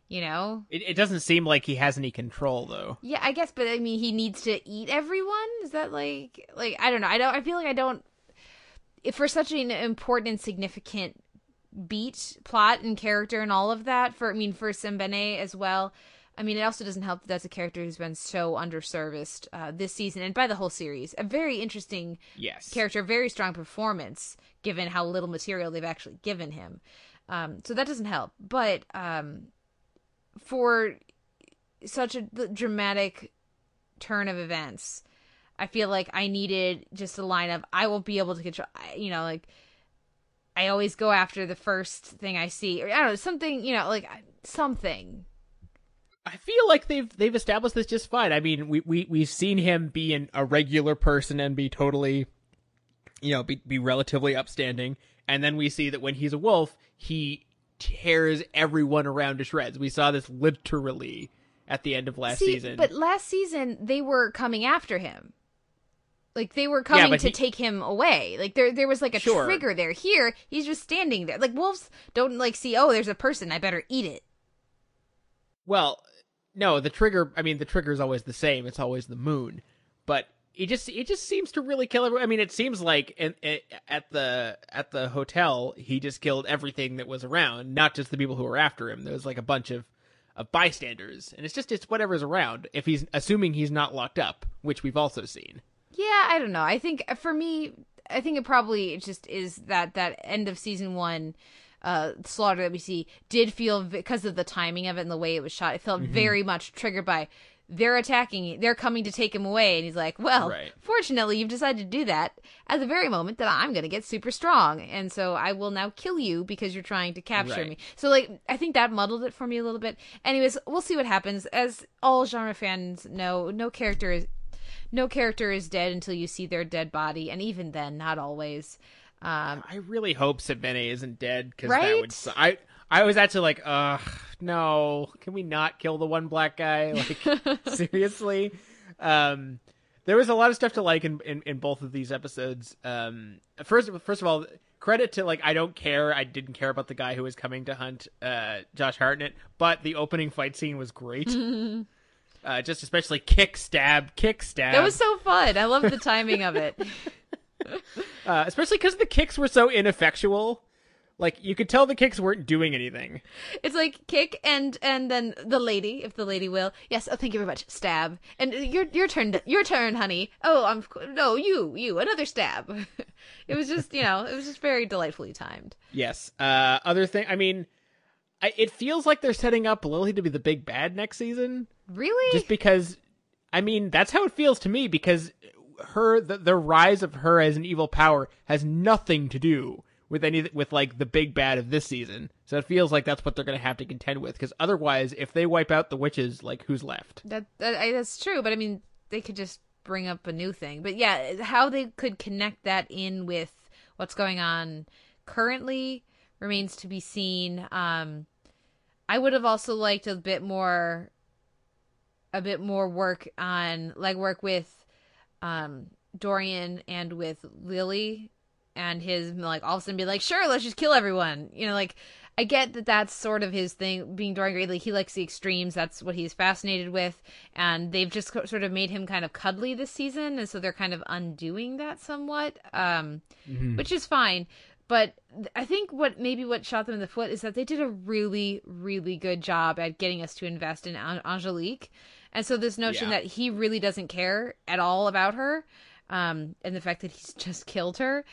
You know? It, it doesn't seem like he has any control though. Yeah, I guess, but I mean, he needs to eat everyone. Is that like, like I don't know. I don't. I feel like I don't. If for such an important and significant beat, plot, and character, and all of that, for I mean, for Sembene as well. I mean, it also doesn't help that that's a character who's been so underserviced uh, this season and by the whole series. A very interesting Yes. character, very strong performance given how little material they've actually given him. Um, so that doesn't help. But um, for such a dramatic turn of events, I feel like I needed just a line of I won't be able to control. You know, like I always go after the first thing I see, or I don't know something. You know, like something. I feel like they've they've established this just fine. I mean, we we we've seen him be an, a regular person and be totally, you know, be be relatively upstanding, and then we see that when he's a wolf, he tears everyone around to shreds. We saw this literally at the end of last See, season. but last season they were coming after him. Like they were coming but to he- take him away. Like there there was like a Sure. trigger there. Here, he's just standing there. Like wolves don't like see, oh, there's a person, I better eat it. Well, no, the trigger. I mean, the trigger is always the same. It's always the moon, but it just it just seems to really kill everyone. I mean, it seems like in, in, at the at the hotel, he just killed everything that was around, not just the people who were after him. There was like a bunch of of bystanders, and it's just it's whatever's around. If he's assuming he's not locked up, which we've also seen. Yeah, I don't know. I think uh, for me, I think it probably just is that that end of season one uh slaughter that we see did feel because of the timing of it and the way it was shot. It felt Mm-hmm. very much triggered by they're attacking, they're coming to take him away, and he's like, "Well, Right. fortunately, you've decided to do that at the very moment that I'm going to get super strong, and so I will now kill you because you're trying to capture Right. me." So, like, I think that muddled it for me a little bit. Anyways, we'll see what happens. As all genre fans know, no character is no character is dead until you see their dead body, and even then, not always. Um, I really hope Sembene isn't dead because Right? that would. su- I I was actually like, ugh, no, can we not kill the one black guy? Like seriously. Um, there was a lot of stuff to like in, in, in both of these episodes. Um, first first of all, credit to like I don't care. I didn't care about the guy who was coming to hunt uh, Josh Hartnett, but the opening fight scene was great. uh, just especially kick stab, kick stab. that was so fun. I love the timing of it. uh, especially because the kicks were so ineffectual. Like you could tell the kicks weren't doing anything. It's like kick and and then the lady, if the lady will. Yes. Oh, thank you very much. Stab. And your your turn. Your turn, honey. Oh, I'm no you you another stab. it was just you know it was just very delightfully timed. Yes. Uh, other thing, I mean, I, it feels like they're setting up Lily to be the big bad next season, Really? just because. I mean, that's how it feels to me because her the, the rise of her as an evil power has nothing to do with any with like the big bad of this season. So it feels like that's what they're going to have to contend with because otherwise, if they wipe out the witches, like who's left? That, that that's true, but I mean, they could just bring up a new thing. But yeah, how they could connect that in with what's going on currently remains to be seen. Um, I would have also liked a bit more, a bit more work on legwork with, um, Dorian and with Lily and his like all of a sudden be like, sure, let's just kill everyone. You know, like I get that that's sort of his thing. Being Dorian Gray, like he likes the extremes. That's what he's fascinated with, and they've just co- sort of made him kind of cuddly this season, and so they're kind of undoing that somewhat, um, which is fine. But I think what maybe what shot them in the foot is that they did a really, really good job at getting us to invest in Angelique, and so this notion Yeah. that he really doesn't care at all about her, um, and the fact that he's just killed her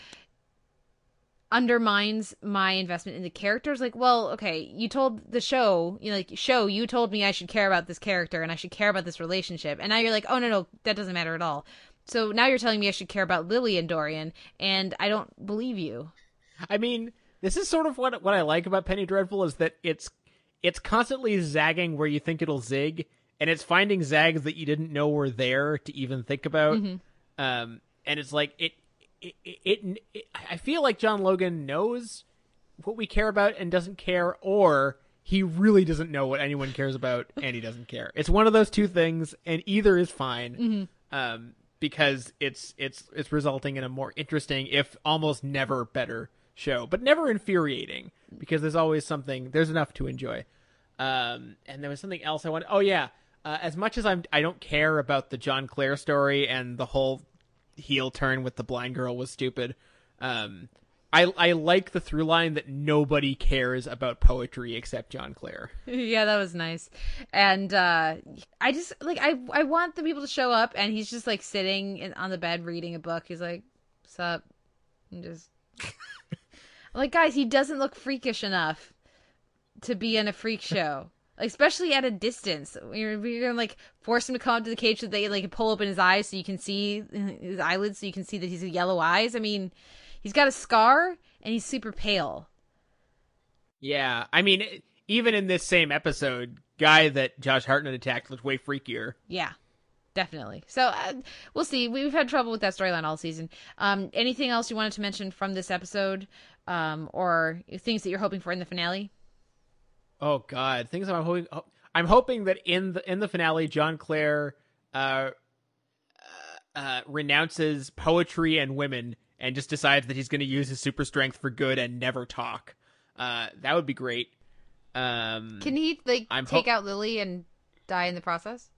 undermines my investment in the characters. Like well okay you told the show you know, like show you told me i should care about this character and i should care about this relationship. And now you're like oh no no that doesn't matter at all. So now you're telling me i should care about lily and dorian and i don't believe you I mean, this is sort of what what I like about Penny Dreadful is that it's it's constantly zagging where you think it'll zig, and it's finding zags that you didn't know were there to even think about. Um, and it's like it it, it it I feel like John Logan knows what we care about and doesn't care, or he really doesn't know what anyone cares about and he doesn't care. It's one of those two things, and either is fine. Um, because it's it's it's resulting in a more interesting, if almost never better show, but never infuriating because there's always something. There's enough to enjoy. Um, and there was something else I wanted. Oh yeah, uh, as much as I'm I don't care about the John Clare story and the whole heel turn with the blind girl was stupid. Um, I I like the through line that nobody cares about poetry except John Clare. yeah that was nice and uh i just like i i want the people to show up and he's just like sitting in, on the bed reading a book he's like sup and just like guys he doesn't look freakish enough to be in a freak show like, especially at a distance you're, you're gonna like force him to come up to the cage so they like pull open his eyes so you can see his eyelids so you can see that he's yellow eyes i mean he's got a scar and he's super pale Yeah, I mean, even in this same episode, guy that Josh Hartnett attacked looked way freakier. Yeah, definitely. So uh, we'll see. We've had trouble with that storyline all season. Um, anything else you wanted to mention from this episode, um, or things that you're hoping for in the finale? Oh God, things I'm hoping. I'm hoping that in the in the finale, John Clare uh, uh, uh, renounces poetry and women and just decides that he's going to use his super strength for good and never talk. Uh, that would be great. Um, Can he like I'm take ho- out Lily and die in the process?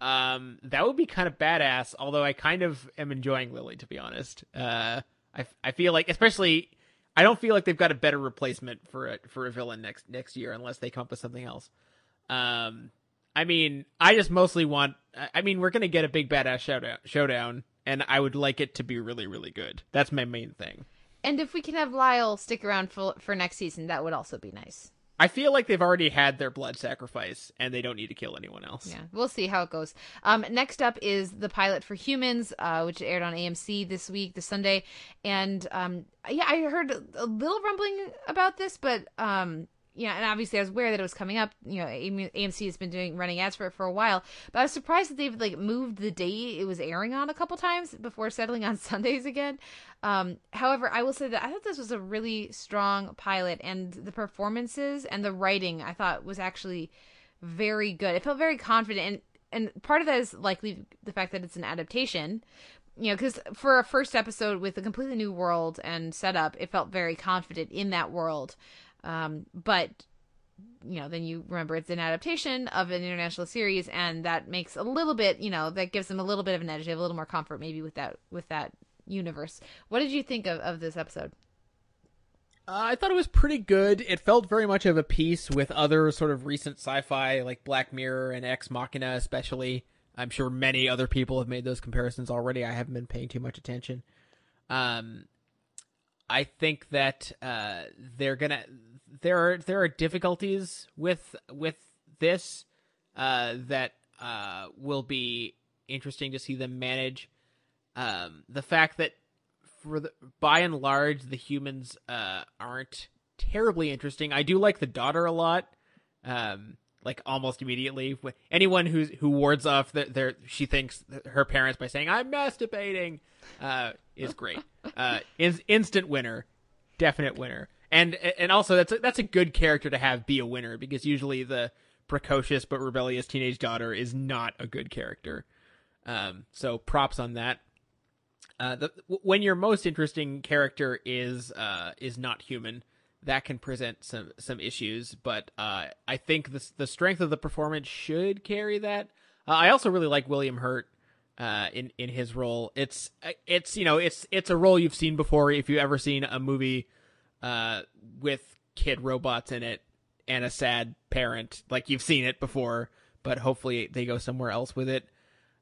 Um, that would be kind of badass. Although I kind of am enjoying Lily, to be honest. Uh, I I feel like, especially, I don't feel like they've got a better replacement for a for a villain next next year unless they come up with something else. Um, I mean, I just mostly want. I- mean, we're gonna get a big badass showdown, showdown, and I would like it to be really really good. That's my main thing. And if we can have Lyle stick around for for next season, that would also be nice. I feel like they've already had their blood sacrifice, and they don't need to kill anyone else. Yeah, we'll see how it goes. Um, next up is the pilot for Humans, uh, which aired on AMC this week, this Sunday, and um, yeah, I heard a little rumbling about this, but um, yeah, and obviously I was aware that it was coming up. You know, AMC has been doing running ads for it for a while, but I was surprised that they've like moved the date it was airing on a couple times before settling on Sundays again. Um, however, I will say that I thought this was a really strong pilot, and the performances and the writing I thought was actually very good. It felt very confident, and and part of that is likely the fact that it's an adaptation. You know, because for a first episode with a completely new world and setup, it felt very confident in that world. Um, but you know, then you remember it's an adaptation of an international series, and that makes a little bit, you know, that gives them a little bit of an edge. They have a little more comfort maybe with that with that universe. What did you think of, of this episode? Uh, I thought it was pretty good. It felt very much of a piece with other sort of recent sci-fi like Black Mirror and Ex Machina, especially. I'm sure many other people have made those comparisons already. I haven't been paying too much attention. Um, I think that uh, they're gonna there are there are difficulties with with this uh, that uh, will be interesting to see them manage. Um, the fact that for the by and large, the humans uh, aren't terribly interesting. I do like the daughter a lot. Um, like almost immediately, anyone who's who wards off their, their she thinks her parents by saying "I'm masturbating" uh, is great. Uh, is instant winner, definite winner, and and also that's a, that's a good character to have be a winner because usually the precocious but rebellious teenage daughter is not a good character. Um, so props on that. Uh, the, when your most interesting character is uh, is not human, that can present some some issues. But uh, I think the the strength of the performance should carry that. Uh, I also really like William Hurt uh, in in his role. It's it's you know it's it's a role you've seen before. If you ever seen a movie uh, with kid robots in it and a sad parent, like you've seen it before. But hopefully they go somewhere else with it.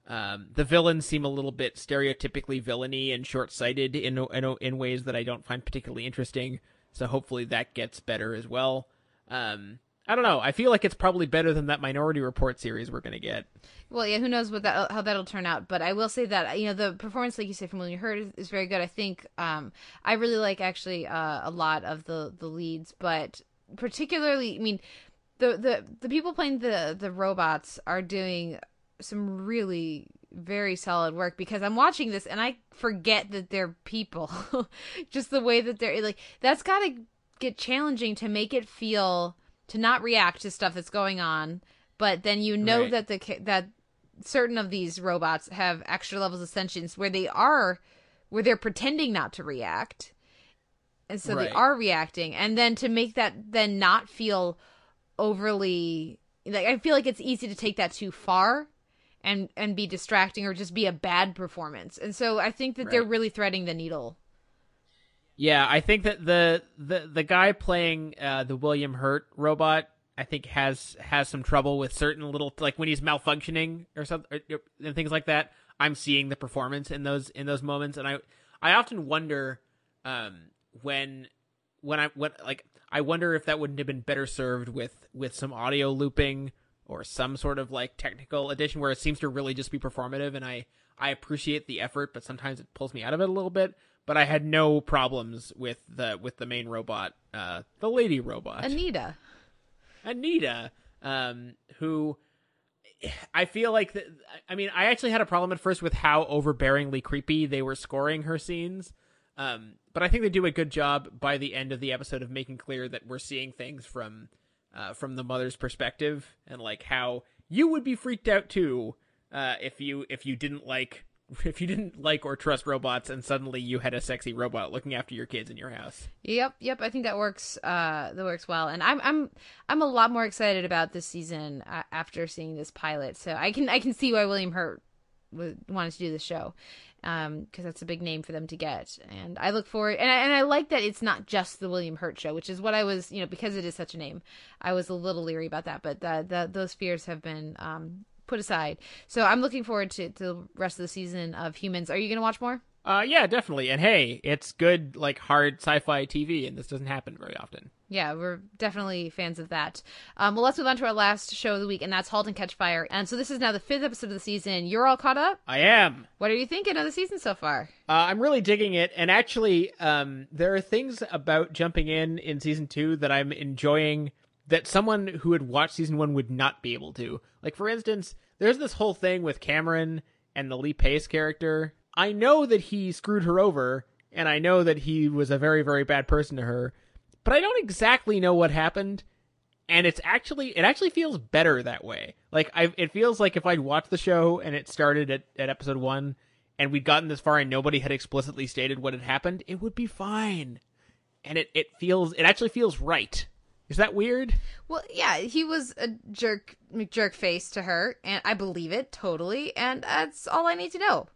Um, the villains seem a little bit stereotypically villainy and short-sighted in, in in ways that I don't find particularly interesting. So hopefully that gets better as well. Um, I don't know. I feel like it's probably better than that Minority Report series we're gonna get. Well, yeah, who knows what that how that'll turn out. But I will say that you know the performance, like you say, from William Hurt is, is very good. I think um, I really like actually uh, a lot of the the leads, but particularly, I mean, the the the people playing the the robots are doing some really very solid work because I'm watching this and I forget that they're people. Just the way that they're like that's got to get challenging to make it feel to not react to stuff that's going on, but then you know Right. that the that certain of these robots have extra levels of sentience where they are where they're pretending not to react. And so they are reacting and then to make that then not feel overly like I feel like it's easy to take that too far and and be distracting or just be a bad performance. And so I think that they're really threading the needle. Yeah, I think that the the the guy playing uh, the William Hurt robot, I think has has some trouble with certain little like when he's malfunctioning or something or, and things like that. I'm seeing the performance in those in those moments, and I I often wonder um, when when I when like I wonder if that wouldn't have been better served with with some audio looping or some sort of like technical addition where it seems to really just be performative, and I I appreciate the effort, but sometimes it pulls me out of it a little bit. But I had no problems with the with the main robot, uh, the lady robot. Anita. Anita, um, who I feel like that. I mean, I actually had a problem at first with how overbearingly creepy they were scoring her scenes. Um, but I think they do a good job by the end of the episode of making clear that we're seeing things from uh, from the mother's perspective and like how you would be freaked out too uh, if you if you didn't like if you didn't like or trust robots and suddenly you had a sexy robot looking after your kids in your house. Yep, yep. I think that works. Uh, that works well, and I'm I'm I'm a lot more excited about this season uh, after seeing this pilot. So I can I can see why William Hurt would wanted to do the show, um, because that's a big name for them to get. And I look forward, and I, and I like that it's not just the William Hurt show, which is what I was, you know, because it is such a name. I was a little leery about that, but the, the those fears have been um put aside. So I'm looking forward to, to the rest of the season of Humans. Are you gonna watch more? Uh, yeah, definitely. And hey, it's good, like hard sci-fi TV, and this doesn't happen very often. Yeah, we're definitely fans of that. Um, well, let's move on to our last show of the week, and that's *Halt and Catch Fire*. And so this is now the fifth episode of the season. You're all caught up. I am. What are you thinking of the season so far? Uh, I'm really digging it, and actually, um, there are things about jumping in in season two that I'm enjoying that someone who had watched season one would not be able to. Like, for instance, there's this whole thing with Cameron and the Lee Pace character. I know that he screwed her over, and I know that he was a very, very bad person to her, but I don't exactly know what happened. And it's actually, it actually feels better that way. Like, I, it feels like if I'd watched the show and it started at, at episode one, and we'd gotten this far and nobody had explicitly stated what had happened, it would be fine. And it, it feels, it actually feels right. Is that weird? Well, yeah, he was a jerk, jerk face to her, and I believe it totally. And that's all I need to know.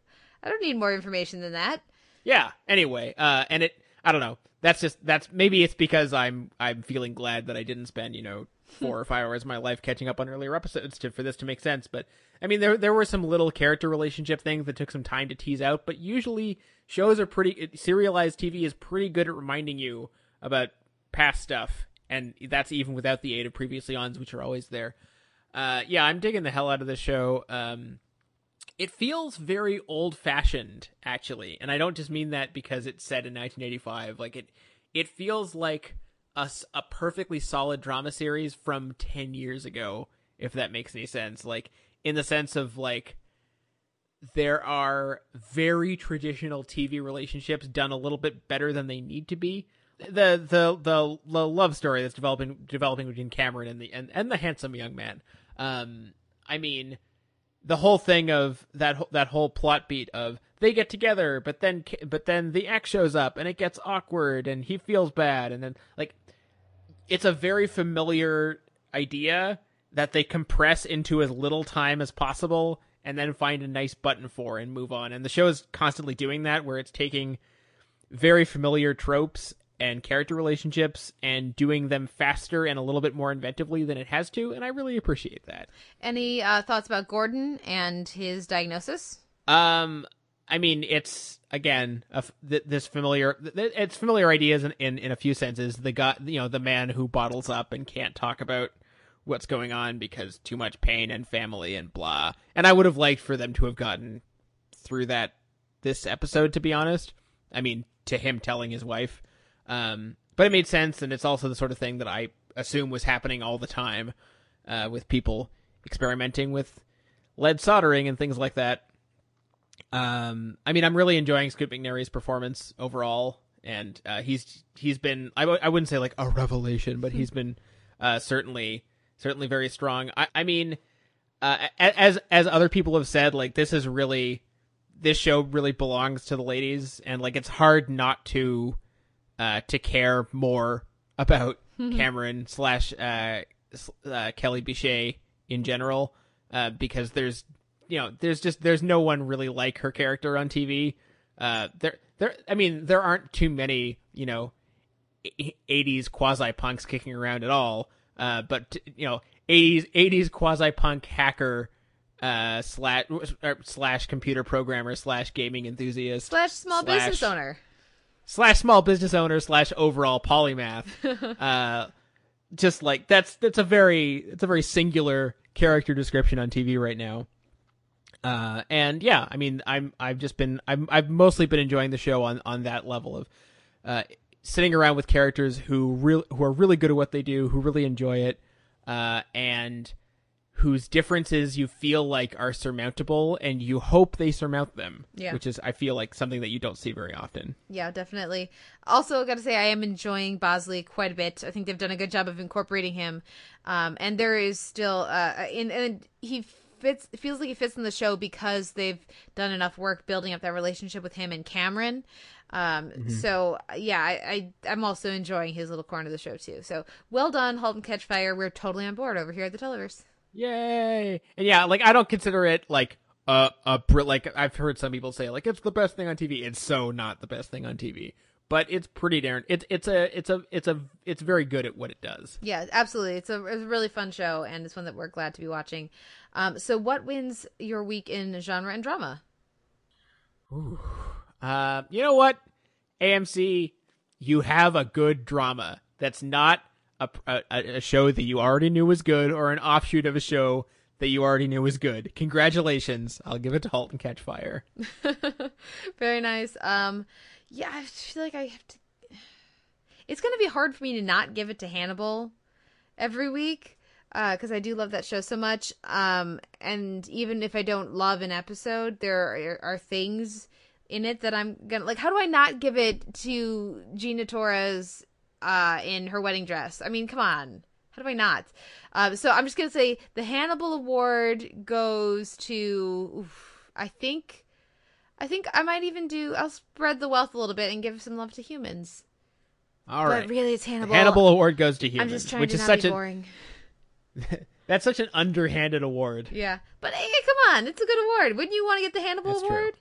I don't need more information than that. Yeah. Anyway, uh, and it, I don't know. That's just, that's, maybe it's because I'm, I'm feeling glad that I didn't spend, you know, four or five hours of my life catching up on earlier episodes to, for this to make sense. But, I mean, there, there were some little character relationship things that took some time to tease out, but usually shows are pretty, serialized TV is pretty good at reminding you about past stuff. And that's even without the aid of previously ons, which are always there. Uh, yeah, I'm digging the hell out of this show. Um, it feels very old fashioned actually and i don't just mean that because it's set in 1985 like it it feels like a perfectly solid drama series from 10 years ago if that makes any sense like in the sense of like there are very traditional tv relationships done a little bit better than they need to be the the the, the love story that's developing developing between cameron and the and, and the handsome young man. Um i mean the whole thing of that that whole plot beat of they get together but then but then the ex shows up and it gets awkward and he feels bad and then like it's a very familiar idea that they compress into as little time as possible and then find a nice button for and move on. And the show is constantly doing that where it's taking very familiar tropes and character relationships and doing them faster and a little bit more inventively than it has to and i really appreciate that Any uh, thoughts about Gordon and his diagnosis? Um, I mean, it's again a f th- this familiar. Th- it's familiar ideas in, in in a few senses. The guy, you know, the man who bottles up and can't talk about what's going on because too much pain and family and blah. And I would have liked for them to have gotten through that this episode. To be honest, I mean, to him telling his wife. Um, but it made sense, and it's also the sort of thing that I assume was happening all the time, uh, with people experimenting with lead soldering and things like that. Um, I mean, I'm really enjoying Scoot McNairy's performance overall, and uh, he's he's been I w- I wouldn't say like a revelation, but he's been uh, certainly certainly very strong. I, I mean, uh, as as other people have said, like this is really this show really belongs to the ladies, and like it's hard not to uh, to care more about Cameron slash uh, uh, Kerry Bishé in general, uh, because there's you know there's just there's no one really like her character on TV. Uh, there there I mean there aren't too many you know 80s quasi punks kicking around at all. Uh, but you know 80s 80s quasi punk hacker uh slash or slash computer programmer slash gaming enthusiast Slash small slash- business owner. Slash small business owner slash overall polymath. uh, just like that's that's a very it's a very singular character description on TV right now. Uh, and yeah, I mean, I'm I've just been I'm I've mostly been enjoying the show on on that level of uh, sitting around with characters who real who are really good at what they do, who really enjoy it, uh, and whose differences you feel like are surmountable, and you hope they surmount them. Yeah. which is I feel like something that you don't see very often. Yeah, definitely. Also, got to say, I am enjoying Bosley quite a bit. I think they've done a good job of incorporating him, um, and there is still, uh, in, and he fits. Feels like he fits in the show because they've done enough work building up that relationship with him and Cameron. Um, So yeah, I, I I'm also enjoying his little corner of the show too. So well done, Halt and Catch Fire. We're totally on board over here at the Televerse. Yay! And yeah, like I don't consider it like a a br- like I've heard some people say like it's the best thing on TV. It's so not the best thing on TV, but it's pretty darn. It's it's a it's a it's a it's very good at what it does. Yeah, absolutely. It's a, it's a really fun show, and it's one that we're glad to be watching. Um, so what wins your week in genre and drama? Ooh. Uh, you know what, AMC, you have a good drama that's not a, a a show that you already knew was good or an offshoot of a show that you already knew was good. Congratulations! I'll give it to Halt and Catch Fire. Very nice. Um, yeah, I feel like I have to. It's gonna be hard for me to not give it to Hannibal every week because I do love that show so much. Um, and even if I don't love an episode, there are, are things in it that I'm gonna like. How do I not give it to Gina Torres uh, in her wedding dress? I mean, come on. How do I not? Um, so I'm just gonna say the Hannibal Award goes to. Oof, I think. I think I might even do. I'll spread the wealth a little bit and give some love to humans. All but right, really, it's Hannibal. Hannibal Award goes to humans, which to is such a boring. that's such an underhanded award. Yeah, but hey, come on, it's a good award. Wouldn't you want to get the Hannibal That's true.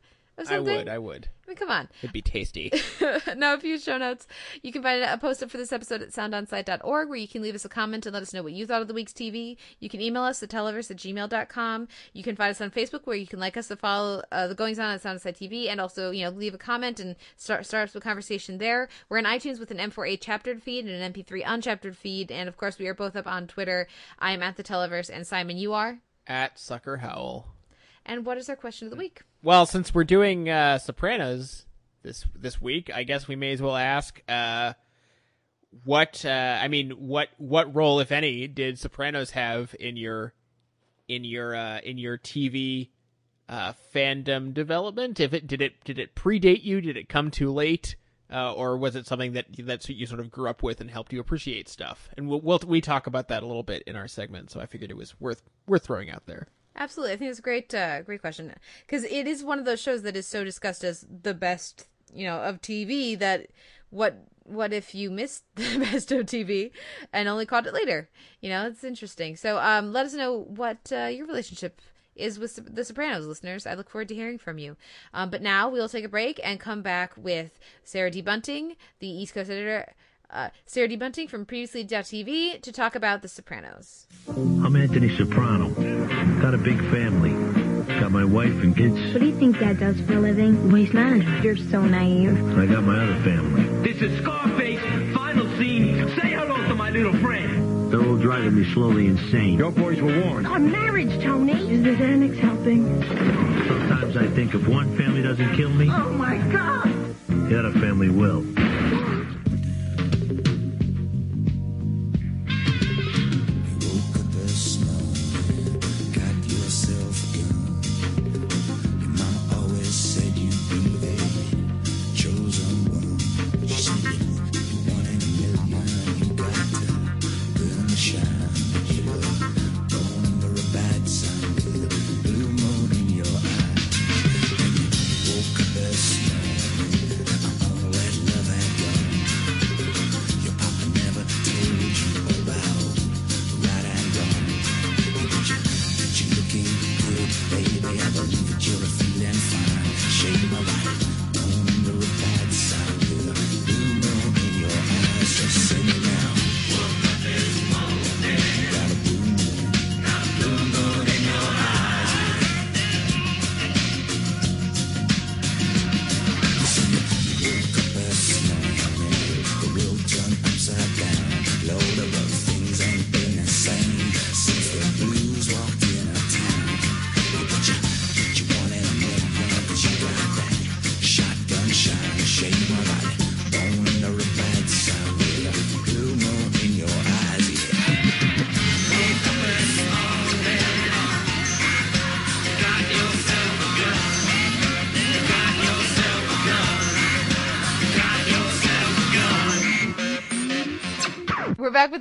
Or I would, I would. I mean, come on. It'd be tasty. now, a few show notes. You can find a post up for this episode at soundonsight.org where you can leave us a comment and let us know what you thought of the week's TV. You can email us at televerse at gmail.com. You can find us on Facebook where you can like us to follow uh, the goings on at Sound TV and also, you know, leave a comment and start, start us with conversation there. We're in iTunes with an M4A chaptered feed and an MP3 unchaptered feed. And of course, we are both up on Twitter. I am at the Televerse and Simon, you are? At Sucker Howl. And what is our question of the week? Well, since we're doing uh, Sopranos this this week, I guess we may as well ask uh, what uh, I mean what what role, if any, did Sopranos have in your in your uh, in your TV uh, fandom development? If it did it did it predate you? Did it come too late? Uh, or was it something that that's you sort of grew up with and helped you appreciate stuff? And we'll, we'll we talk about that a little bit in our segment, so I figured it was worth worth throwing out there. Absolutely, I think it's a great, uh, great question because it is one of those shows that is so discussed as the best, you know, of TV. That what what if you missed the best of TV and only caught it later? You know, it's interesting. So, um, let us know what uh, your relationship is with The Sopranos, listeners. I look forward to hearing from you. Um, but now we'll take a break and come back with Sarah D. Bunting, the East Coast editor. Uh, Sarah D. Bunting from Previously TV to talk about The Sopranos. I'm Anthony Soprano. Got a big family. Got my wife and kids. What do you think Dad does for a living? Waste management. You're so naive. I got my other family. This is Scarface, final scene. Say hello to my little friend. They're all driving me slowly insane. Your boys were warned. On marriage, Tony. Is this Xanax helping? Sometimes I think if one family doesn't kill me, Oh my God! the other family will.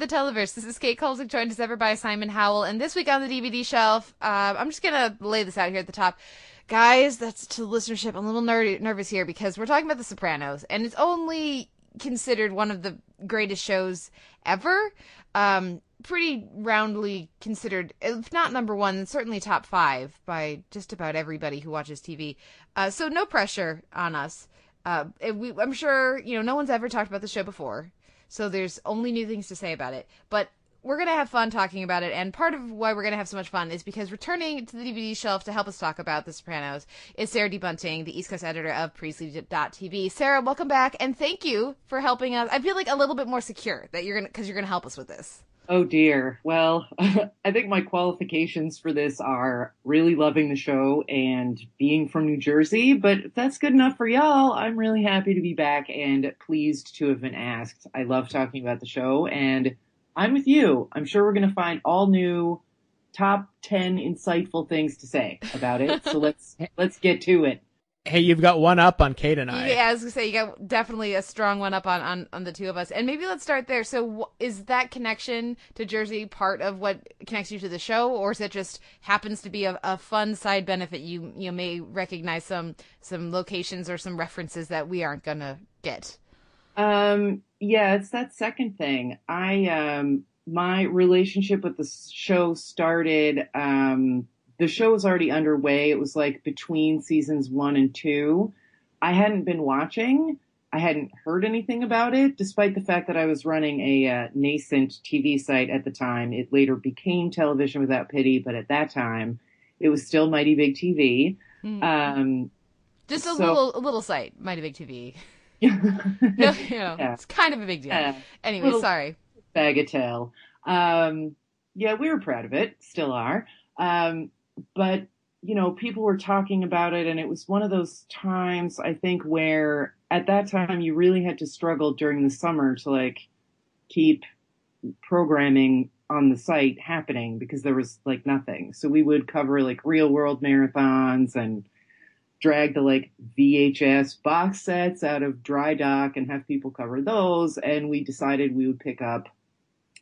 The Televerse. This is Kate Kulzick, joined as ever by Simon Howell. And this week on the DVD shelf, uh, I'm just going to lay this out here at the top. Guys, that's to listenership. I'm a little ner- nervous here because we're talking about The Sopranos, and it's only considered one of the greatest shows ever. Um, pretty roundly considered, if not number one, certainly top five by just about everybody who watches TV. Uh, so no pressure on us. Uh, we, I'm sure you know no one's ever talked about the show before, so there's only new things to say about it. But we're gonna have fun talking about it, and part of why we're gonna have so much fun is because returning to the DVD shelf to help us talk about The Sopranos is Sarah D. Bunting, the East Coast editor of Previously.tv. Sarah, welcome back, and thank you for helping us. I feel like a little bit more secure that you're gonna because you're gonna help us with this. Oh dear. Well, I think my qualifications for this are really loving the show and being from New Jersey, but if that's good enough for y'all, I'm really happy to be back and pleased to have been asked. I love talking about the show and I'm with you. I'm sure we're going to find all new top 10 insightful things to say about it. So let's let's get to it. Hey, you've got one up on Kate and I. Yeah, I was gonna say you got definitely a strong one up on on, on the two of us, and maybe let's start there. So, wh- is that connection to Jersey part of what connects you to the show, or is it just happens to be a, a fun side benefit? You you may recognize some some locations or some references that we aren't gonna get. Um, yeah, it's that second thing. I, um, my relationship with the show started, um, the show was already underway. It was like between seasons one and two. I hadn't been watching. I hadn't heard anything about it, despite the fact that I was running a uh, nascent TV site at the time. It later became Television Without Pity, but at that time, it was still Mighty Big TV. Mm. Um, Just a so- little a little site, Mighty Big TV. no, you know, Yeah. it's kind of a big deal. Yeah. Anyway, Little- sorry. bagatelle. Um, yeah, we were proud of it, still are. Um, but you know, people were talking about it, and it was one of those times I think where at that time you really had to struggle during the summer to like keep programming on the site happening because there was like nothing. So we would cover like real world marathons and drag the like VHS box sets out of dry dock and have people cover those. And we decided we would pick up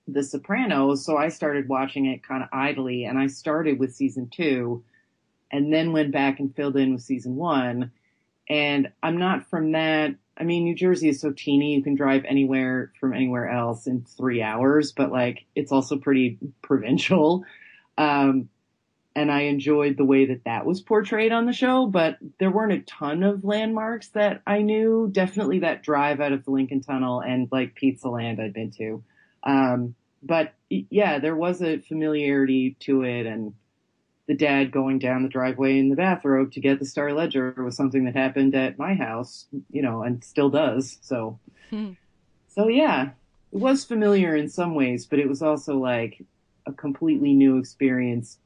The Sopranos. So I started watching it kind of idly and I started with season two and then went back and filled in with season one. And I'm not from that. I mean, New Jersey is so teeny. You can drive anywhere from anywhere else in three hours, but like it's also pretty provincial. Um, and I enjoyed the way that that was portrayed on the show, but there weren't a ton of landmarks that I knew. Definitely that drive out of the Lincoln Tunnel and like Pizza Land I'd been to. Um, but yeah, there was a familiarity to it and the dad going down the driveway in the bathrobe to get the Star Ledger was something that happened at my house, you know, and still does. So, Hmm. so yeah, it was familiar in some ways, but it was also like a completely new experience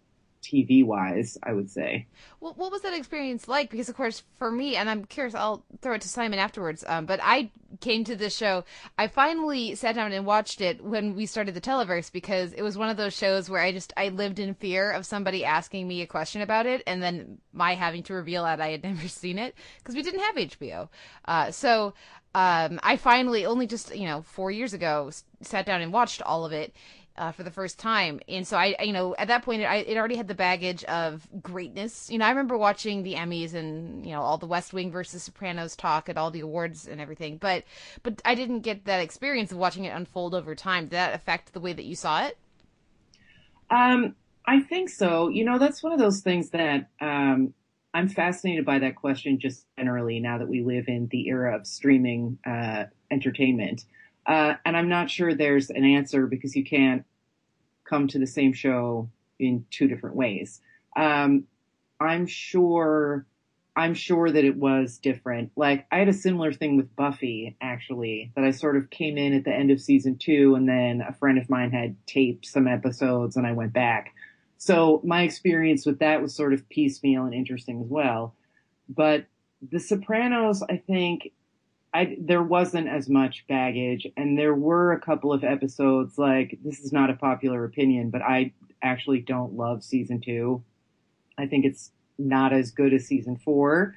TV wise, I would say. Well, what was that experience like? Because of course, for me, and I'm curious, I'll throw it to Simon afterwards. Um, but I came to this show. I finally sat down and watched it when we started the Televerse because it was one of those shows where I just I lived in fear of somebody asking me a question about it, and then my having to reveal that I had never seen it because we didn't have HBO. Uh, so um, I finally only just you know four years ago sat down and watched all of it uh, for the first time. And so I, you know, at that point, I, it already had the baggage of greatness. You know, I remember watching the Emmys and you know all the West Wing versus Sopranos talk at all the awards and everything, but but I didn't get that experience of watching it unfold over time. Did that affect the way that you saw it? Um, I think so. You know, that's one of those things that um, I'm fascinated by that question just generally now that we live in the era of streaming uh, entertainment. Uh, and I'm not sure there's an answer because you can't come to the same show in two different ways. Um, I'm sure, I'm sure that it was different. Like I had a similar thing with Buffy actually, that I sort of came in at the end of season two and then a friend of mine had taped some episodes and I went back. So my experience with that was sort of piecemeal and interesting as well. But The Sopranos, I think, I there wasn't as much baggage, and there were a couple of episodes like this is not a popular opinion, but I actually don't love season two. I think it's not as good as season four.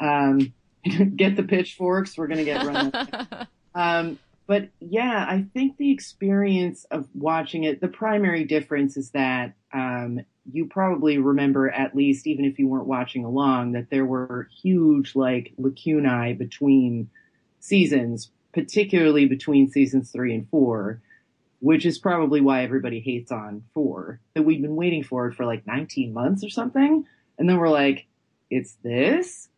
Um, get the pitchforks. We're gonna get run. um, but yeah, I think the experience of watching it, the primary difference is that um, you probably remember, at least even if you weren't watching along, that there were huge like lacunae between seasons, particularly between seasons three and four, which is probably why everybody hates on four. That we'd been waiting for it for like 19 months or something, and then we're like, it's this.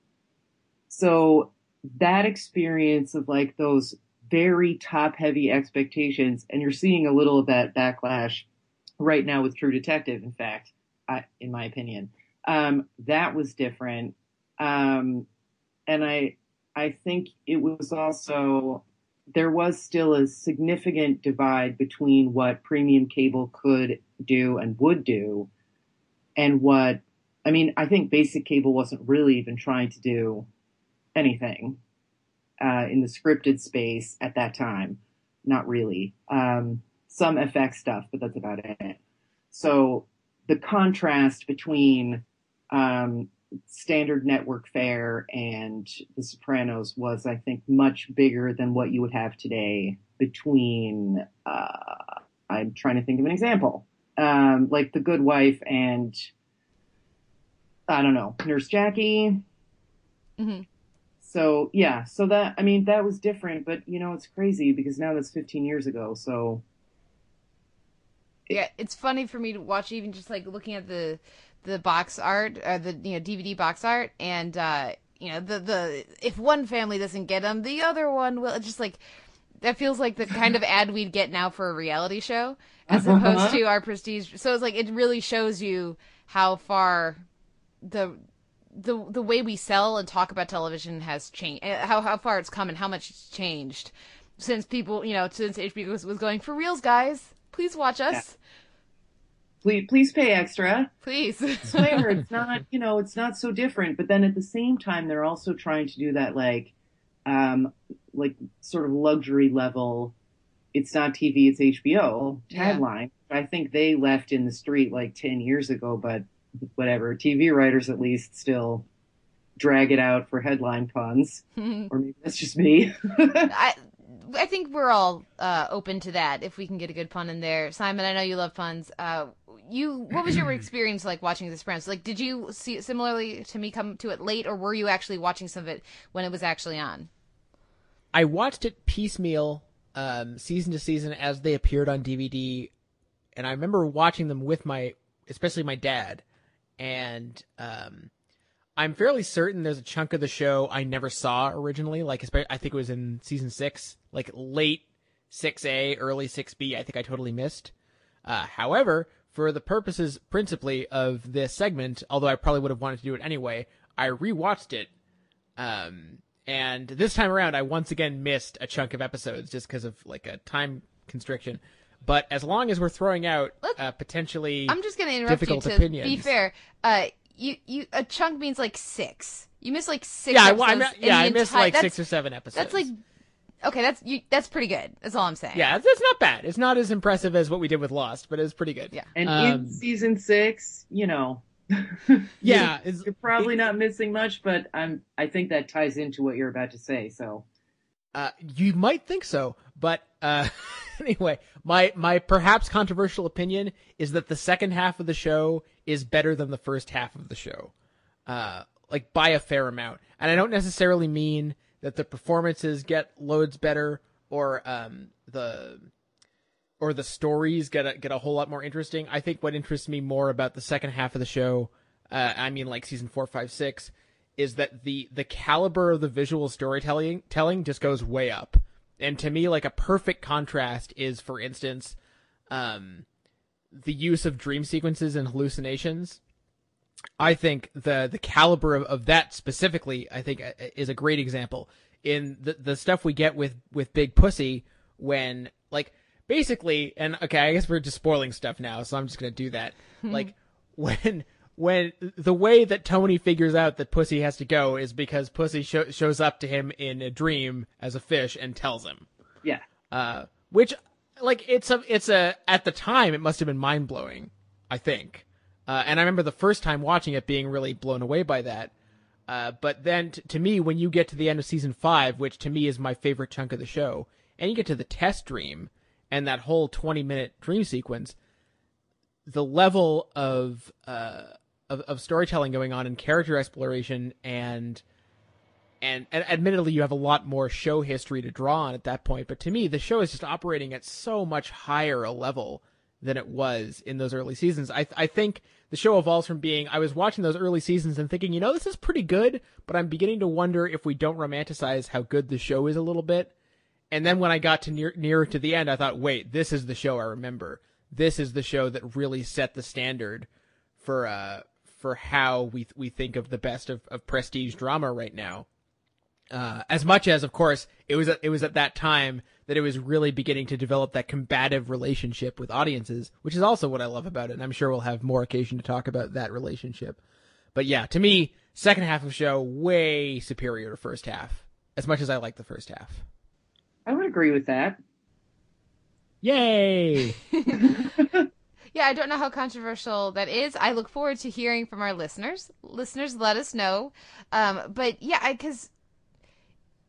So that experience of like those very top heavy expectations, and you're seeing a little of that backlash right now with True Detective, in fact, I, in my opinion. Um, that was different. Um, and I, I think it was also, there was still a significant divide between what premium cable could do and would do and what, I mean, I think basic cable wasn't really even trying to do anything uh, in the scripted space at that time. Not really. Um, some FX stuff, but that's about it. So the contrast between um, standard network fare and The Sopranos was, I think, much bigger than what you would have today between, uh, I'm trying to think of an example, um, like The Good Wife and, I don't know, Nurse Jackie. hmm So yeah, so that I mean that was different, but you know it's crazy because now that's 15 years ago. So yeah, it's funny for me to watch even just like looking at the the box art or the you know DVD box art and uh you know the the if one family doesn't get them the other one will it's just like that feels like the kind of ad we'd get now for a reality show as opposed to our prestige so it's like it really shows you how far the the the way we sell and talk about television has changed how how far it's come and how much it's changed since people you know since HBO was, was going for reals guys please watch us please please pay extra. Please. swear it's not you know it's not so different but then at the same time they're also trying to do that like um like sort of luxury level it's not tv it's hbo Yeah. tagline i think they left in the street like 10 years ago but whatever tv writers at least still drag it out for headline puns or maybe that's just me I I think we're all uh, open to that if we can get a good pun in there. Simon, I know you love puns. Uh, you, what was your experience like watching The Sopranos? Like, did you see similarly to me come to it late, or were you actually watching some of it when it was actually on? I watched it piecemeal, um, season to season as they appeared on DVD, and I remember watching them with my, especially my dad, and um, I'm fairly certain there's a chunk of the show I never saw originally. Like, I think it was in season six, like late six A, early six B. I think I totally missed. Uh, however, for the purposes principally of this segment, although I probably would have wanted to do it anyway, I rewatched it um, and this time around, I once again missed a chunk of episodes just because of like a time constriction. But as long as we're throwing out uh, potentially I'm just going to interrupt you difficult to opinions, be fair. Uh, you, you, a chunk means like six. You miss like six. yeah, I, episodes I, mi- yeah, I missed entire- like six or seven episodes. That's like, okay, that's you. That's pretty good. That's all I'm saying. yeah, that's, it's not bad. It's not as impressive as what we did with Lost, but it's pretty good. Yeah, and Um, in season six you know yeah, you're probably not missing much but i'm i think that ties into what you're about to say so Uh, you might think so, but uh, anyway, my my perhaps controversial opinion is that the second half of the show is better than the first half of the show, uh, like by a fair amount. And I don't necessarily mean that the performances get loads better or um, the or the stories get a, get a whole lot more interesting. I think what interests me more about the second half of the show, uh, I mean like season four, five, six, is that the the caliber of the visual storytelling telling just goes way up. And to me, like a perfect contrast is, for instance, um, the use of dream sequences and hallucinations. I think the the caliber of, of that specifically, I think, uh, is a great example in the the stuff we get with with Big Pussy when like basically, and okay, I guess we're just spoiling stuff now, so I'm just gonna do that. like when when the way that Tony figures out that Pussy has to go is because Pussy sho- shows up to him in a dream as a fish and tells him. Yeah. Uh, which like it's a it's a at the time it must have been mind blowing. I think. Uh, and I remember the first time watching it being really blown away by that. Uh, but then t- to me, when you get to the end of season five, which to me is my favorite chunk of the show, and you get to the test dream and that whole 20 minute dream sequence, the level of, uh, of, of storytelling going on and character exploration and, and, and admittedly you have a lot more show history to draw on at that point. But to me, the show is just operating at so much higher a level than it was in those early seasons. I I think the show evolves from being I was watching those early seasons and thinking, you know, this is pretty good, but I'm beginning to wonder if we don't romanticize how good the show is a little bit. And then when I got to near nearer to the end, I thought, wait, this is the show I remember. This is the show that really set the standard for uh for how we we think of the best of, of prestige drama right now. Uh, as much as, of course, it was it was at that time that it was really beginning to develop that combative relationship with audiences, which is also what I love about it. And I'm sure we'll have more occasion to talk about that relationship. But yeah, to me, second half of show way superior to first half. As much as I like the first half. I would agree with that. Yay! Yeah, I don't know how controversial that is. I look forward to hearing from our listeners. Listeners, let us know. Um, but yeah, because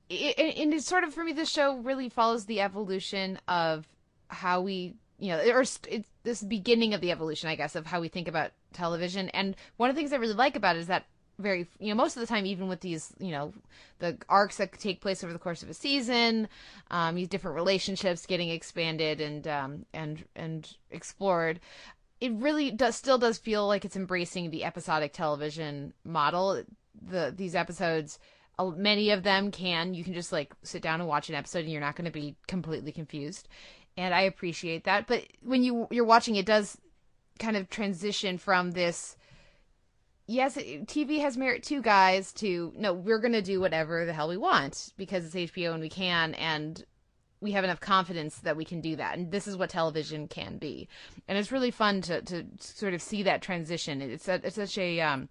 it, and it's sort of for me, the show really follows the evolution of how we, you know, or it's this beginning of the evolution, I guess, of how we think about television. And one of the things I really like about it is that very, you know, most of the time, even with these, you know, the arcs that take place over the course of a season, um, these different relationships getting expanded and um, and and explored, it really does still does feel like it's embracing the episodic television model. The these episodes, many of them can you can just like sit down and watch an episode and you're not going to be completely confused, and I appreciate that. But when you you're watching, it does kind of transition from this yes, TV has merit too, guys, to no, we're to do whatever the hell we want because it's HBO and we can. And we have enough confidence that we can do that, and this is what television can be. And it's really fun to to sort of see that transition. It's a, it's such a um,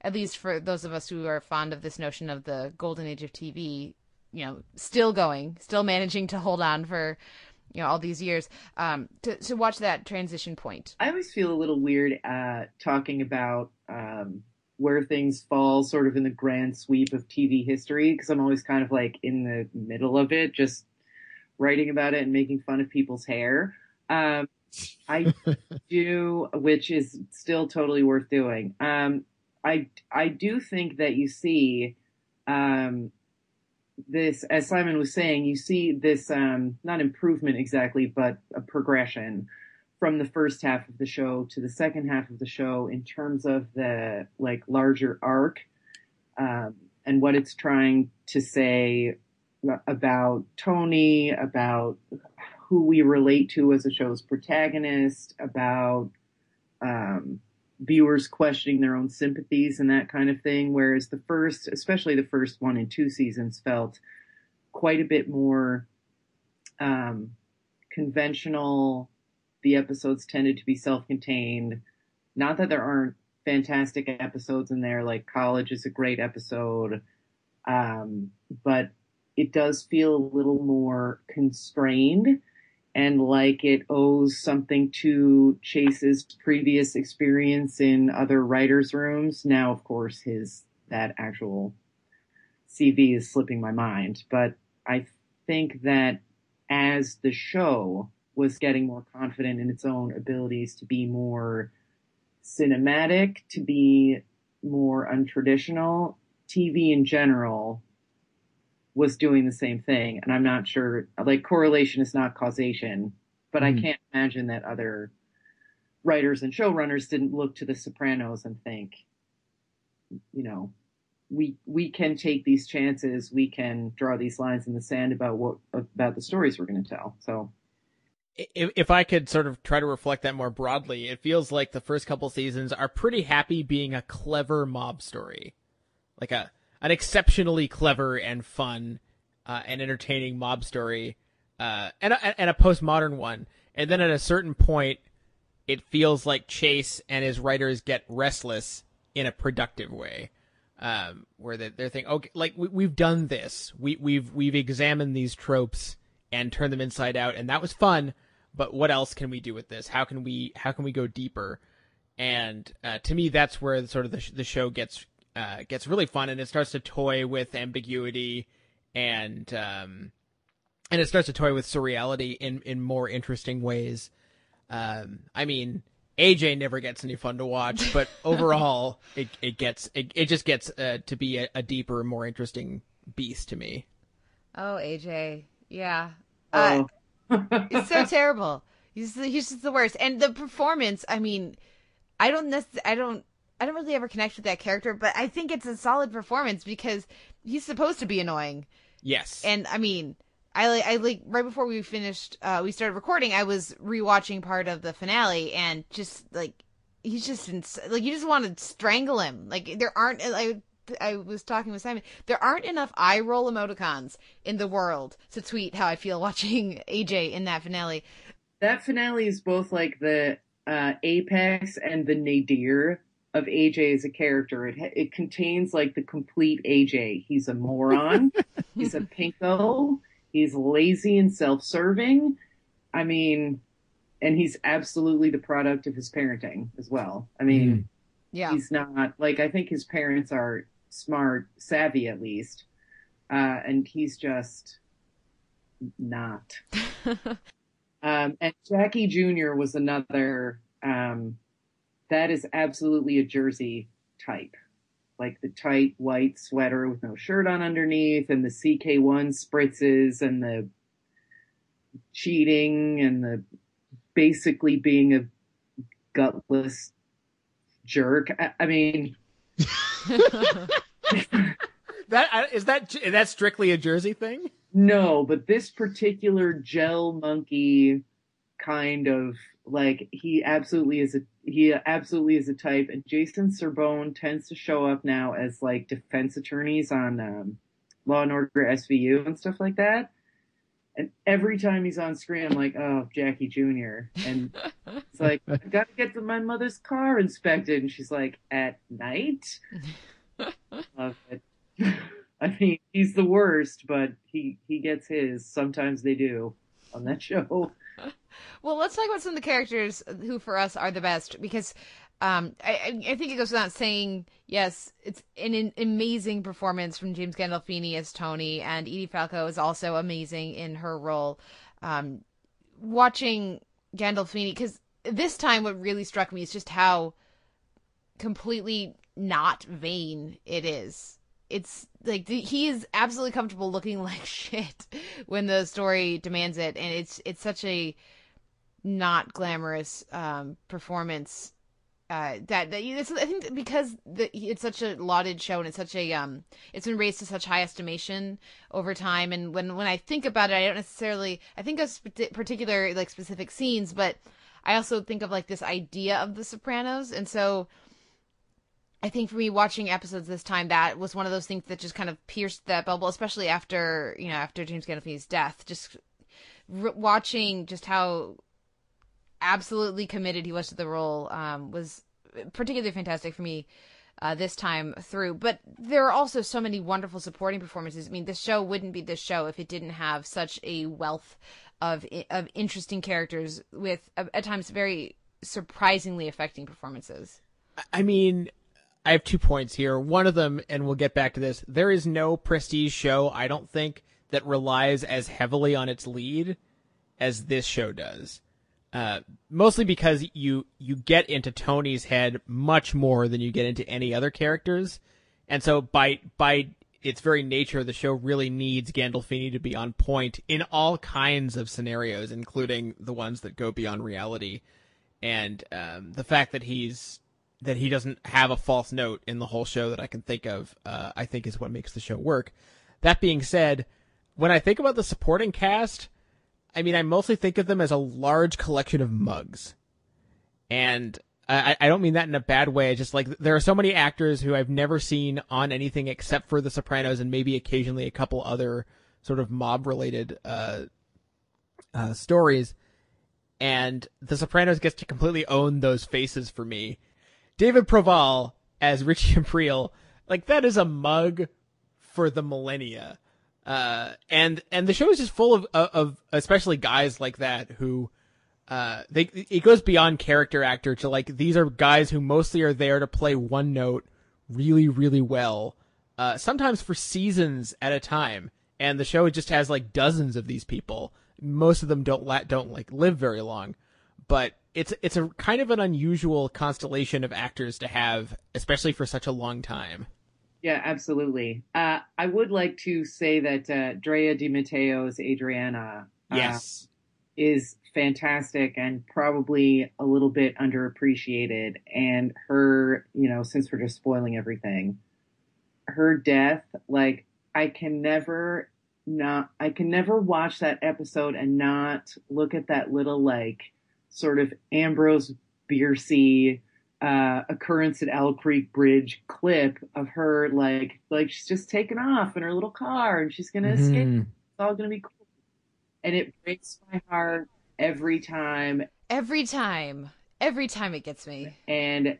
at least for those of us who are fond of this notion of the golden age of TV, you know, still going, still managing to hold on for you know all these years um, to to watch that transition point. I always feel a little weird uh, talking about um, where things fall sort of in the grand sweep of TV history because I'm always kind of like in the middle of it, just writing about it and making fun of people's hair. Um, I do, which is still totally worth doing. Um, I I do think that you see um, this, as Simon was saying, you see this um, not improvement exactly, but a progression from the first half of the show to the second half of the show in terms of the like larger arc um, and what it's trying to say about Tony, about who we relate to as a show's protagonist, about um, viewers questioning their own sympathies and that kind of thing. Whereas the first, especially the first one and two seasons, felt quite a bit more um, conventional. The episodes tended to be self-contained. Not that there aren't fantastic episodes in there, like College is a great episode, um, but it does feel a little more constrained and like it owes something to Chase's previous experience in other writers' rooms. Now, of course, his that actual CV is slipping my mind, but I think that as the show was getting more confident in its own abilities to be more cinematic, to be more untraditional, TV in general was doing the same thing. And I'm not sure, like, correlation is not causation, but I Mm. can't imagine that other writers and showrunners didn't look to The Sopranos and think, you know, we we can take these chances, we can draw these lines in the sand about what about the stories we're going to tell. So if, if I could sort of try to reflect that more broadly, it feels like the first couple seasons are pretty happy being a clever mob story, like a an exceptionally clever and fun uh, and entertaining mob story, uh, and a, and a postmodern one. And then at a certain point, it feels like Chase and his writers get restless in a productive way, um, where they, they're thinking, okay, like we, we've done this, we we've we've examined these tropes and turned them inside out, and that was fun. But what else can we do with this? How can we how can we go deeper? And uh, to me, that's where sort of the the show gets uh, gets really fun, and it starts to toy with ambiguity and um, and it starts to toy with surreality in in more interesting ways. Um, I mean, AJ never gets any fun to watch, but overall, it it gets it, it just gets uh, to be a, a deeper, more interesting beast to me. Oh, AJ, yeah, uh, it's so terrible. He's he's just the worst, and the performance. I mean, I don't necess- I don't I don't really ever connect with that character, but I think it's a solid performance because he's supposed to be annoying. Yes, And I mean, I like I like right before we finished, uh, we started recording. I was rewatching part of the finale, and just like he's just ins- like you just want to strangle him. Like there aren't. I I was talking with Simon. There aren't enough eye roll emoticons in the world to tweet how I feel watching AJ in that finale. that finale is both like the uh, apex and the nadir of AJ as a character. It it contains like the complete AJ. He's a moron. he's a pinko. He's lazy and self-serving. I mean, and he's absolutely the product of his parenting as well. I mean, Yeah. he's not like I think his parents are smart, savvy at least, uh, and he's just not. Um, and Jackie Jr. was another. Um, that is absolutely a Jersey type, like the tight white sweater with no shirt on underneath, and the CK1 spritzes, and the cheating, and the basically being a gutless jerk. I, I mean, that uh, is that strictly a Jersey thing. No, but this particular gel monkey kind of like he absolutely is a he absolutely is a type and Jason Cerbone tends to show up now as like defense attorneys on um, Law and Order SVU and stuff like that. And every time he's on screen, I'm like, oh, Jackie Jr. And it's like, I got to get my mother's car inspected. And she's like, at night? Love it. I mean, he's the worst, but he, he gets his. Sometimes they do on that show. Well, let's talk about some of the characters who, for us, are the best because um, I, I think it goes without saying. Yes, it's an, an amazing performance from James Gandolfini as Tony, and Edie Falco is also amazing in her role. Um, watching Gandolfini because this time, what really struck me is just how completely not vain it is. It's like he is absolutely comfortable looking like shit when the story demands it, and it's it's such a not glamorous um, performance. Uh, that that it's, I think because the, it's such a lauded show and it's such a um it's been raised to such high estimation over time and when when I think about it I don't necessarily I think of sp- particular like specific scenes but I also think of like this idea of the Sopranos and so I think for me watching episodes this time that was one of those things that just kind of pierced that bubble especially after you know after James Gandolfini's death just r- watching just how absolutely committed he was to the role um, was particularly fantastic for me uh, this time through. But there are also so many wonderful supporting performances. I mean, this show wouldn't be this show if it didn't have such a wealth of of interesting characters with at times very surprisingly affecting performances. I mean, I have two points here. One of them, and we'll get back to this. There is no prestige show, I don't think, that relies as heavily on its lead as this show does. Uh, mostly because you you get into Tony's head much more than you get into any other characters, and so by by its very nature, the show really needs Gandolfini to be on point in all kinds of scenarios, including the ones that go beyond reality. And um, the fact that he's that he doesn't have a false note in the whole show that I can think of, uh, I think is what makes the show work. That being said, when I think about the supporting cast, I mean, I mostly think of them as a large collection of mugs. And I, I don't mean that in a bad way. Just like there are so many actors who I've never seen on anything except for The Sopranos and maybe occasionally a couple other sort of mob related uh, uh, stories. And The Sopranos gets to completely own those faces for me. David Proval as Richie Aprile, like that is a mug for the millennia. Uh, and and the show is just full of of especially guys like that who uh they it goes beyond character actor to like these are guys who mostly are there to play one note really really well uh sometimes for seasons at a time. And the show just has like dozens of these people. Most of them don't la- don't like live very long. But it's it's a kind of an unusual constellation of actors to have especially for such a long time Yeah, absolutely. Uh, I would like to say that uh, Drea de Matteo's Adriana uh, yes is fantastic and probably a little bit underappreciated. And her, you know, since we're just spoiling everything, her death, like, I can never not, I can never watch that episode and not look at that little, like, sort of Ambrose Biercy uh, occurrence at Owl Creek Bridge clip of her, like, like she's just taken off in her little car and she's going to escape. It's all going to be cool. And it breaks my heart every time. Every time, every time it gets me. And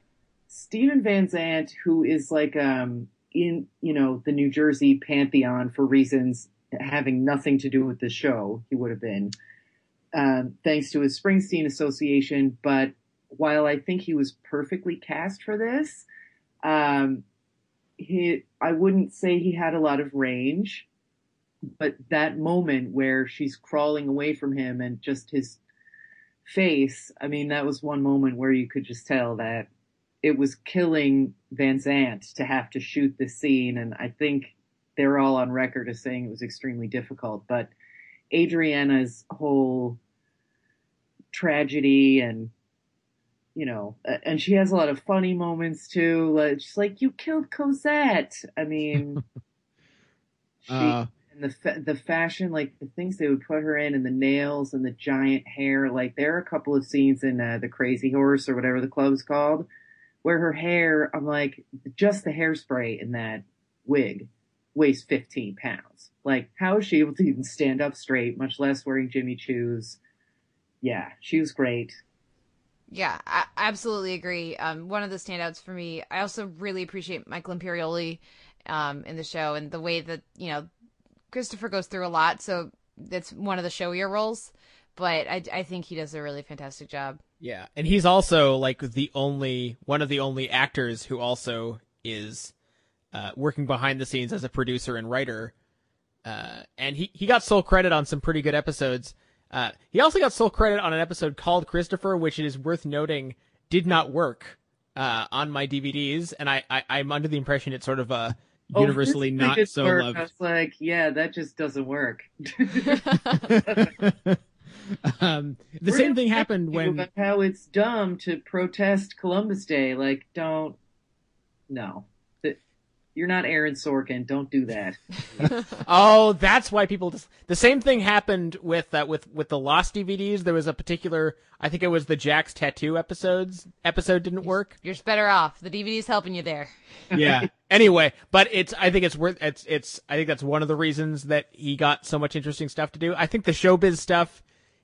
Steven Van Zandt, who is like um in you know the New Jersey pantheon for reasons having nothing to do with the show, he would have been, um, thanks to his Springsteen association. But while I think he was perfectly cast for this, um, he I wouldn't say he had a lot of range. But that moment where she's crawling away from him and just his face, I mean, that was one moment where you could just tell that it was killing Van Zandt to have to shoot this scene. And I think they're all on record as saying it was extremely difficult. But Adriana's whole tragedy and you know, and she has a lot of funny moments too. Like she's like, "You killed Cosette." I mean, she Uh. and the fa- the fashion, like the things they would put her in, and the nails and the giant hair. Like there are a couple of scenes in uh, the Crazy Horse or whatever the club's called, where her hair. I'm like, just the hairspray in that wig weighs 15 pounds. Like, how is she able to even stand up straight, much less wearing Jimmy Choo's? Yeah, she was great. Yeah, I absolutely agree. Um, one of the standouts for me. I also really appreciate Michael Imperioli um, in the show and the way that you know Christopher goes through a lot, so that's one of the showier roles. But I, I think he does a really fantastic job. Yeah, and he's also like the only one of the only actors who also is uh, working behind the scenes as a producer and writer. Uh, and he, he got sole credit on some pretty good episodes. Uh, he also got sole credit on an episode called Christopher, which it is worth noting did not work uh, on my DVDs, and I, I I'm under the impression it's sort of a universally oh, not so work. loved. I was like, yeah, that just doesn't work. um, the We're same thing happened when how it's dumb to protest Columbus Day. Like, don't. No, you're not Aaron Sorkin. Don't do that. oh, that's why people. Just, the same thing happened with uh, with with the Lost DVDs. There was a particular, I think it was the Jack's tattoo episodes. Episode didn't work. You're just better off. The DVD's helping you there. Yeah. anyway, but it's. I think it's worth. It's. It's. I think that's one of the reasons that he got so much interesting stuff to do. I think the showbiz stuff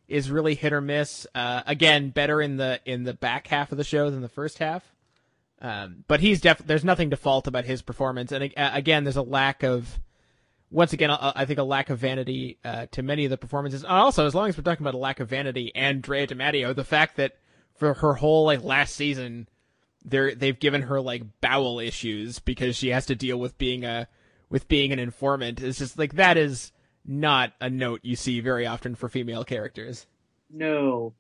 is really hit or miss. Uh, again, better in the in the back half of the show than the first half. Um, but he's def. There's nothing to fault about his performance, and uh, again, there's a lack of. Once again, I I think a lack of vanity uh, to many of the performances. And also, as long as we're talking about a lack of vanity, Andrea de Matteo, the fact that for her whole like last season, they're they've given her like bowel issues because she has to deal with being a with being an informant. It's just like that is not a note you see very often for female characters. No.